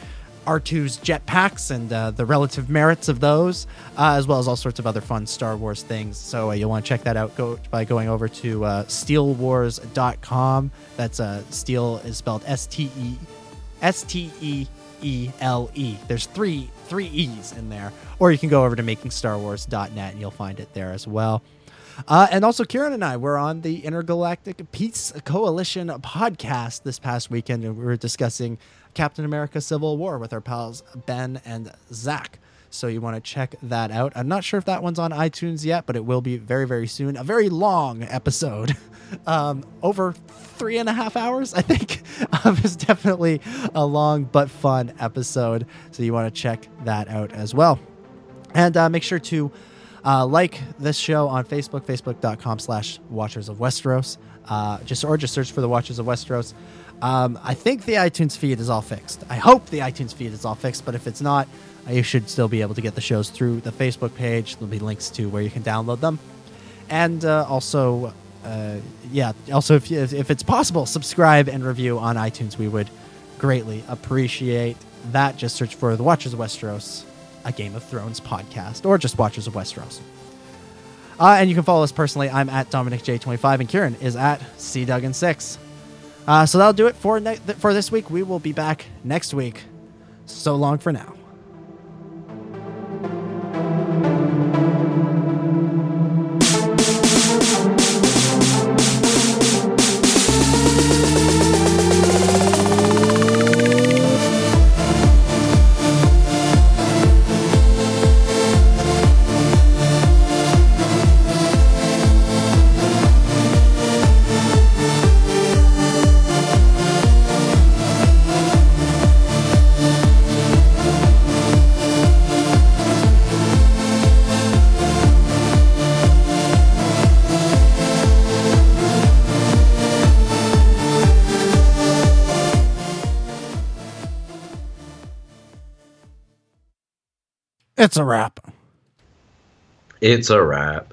R2's jetpacks and uh, the relative merits of those, uh, as well as all sorts of other fun Star Wars things. So uh, you'll want to check that out go, by going over to uh, steelewars.com. That's uh, steel is spelled S T E S T E E L E. There's three three E's in there. Or you can go over to makingstarwars.net and you'll find it there as well. Uh, and also, Ciaran and I were on the Intergalactic Peace Coalition podcast this past weekend, and we were discussing Captain America Civil War with our pals Ben and Zach. So you want to check that out. I'm not sure if that one's on iTunes yet, but it will be very, very soon. A very long episode, um, over three and a half hours, I think. Um, it's definitely a long but fun episode. So you want to check that out as well. And uh, make sure to uh, like this show on Facebook, facebook.com slash Watchers of Westeros. Uh, just or just search for the Watchers of Westeros. Um, I think the iTunes feed is all fixed. I hope the iTunes feed is all fixed, but if it's not, you should still be able to get the shows through the Facebook page. There'll be links to where you can download them, and uh, also, uh, yeah, also if, if if it's possible, subscribe and review on iTunes. We would greatly appreciate that. Just search for the Watchers of Westeros a Game of Thrones podcast, or just Watchers of Westeros. Uh, and you can follow us personally. I'm at Dominic J25, and Ciaran is at C Duggan6. Uh, so that'll do it for ne- for this week. We will be back next week. So long for now. It's a wrap. It's a wrap.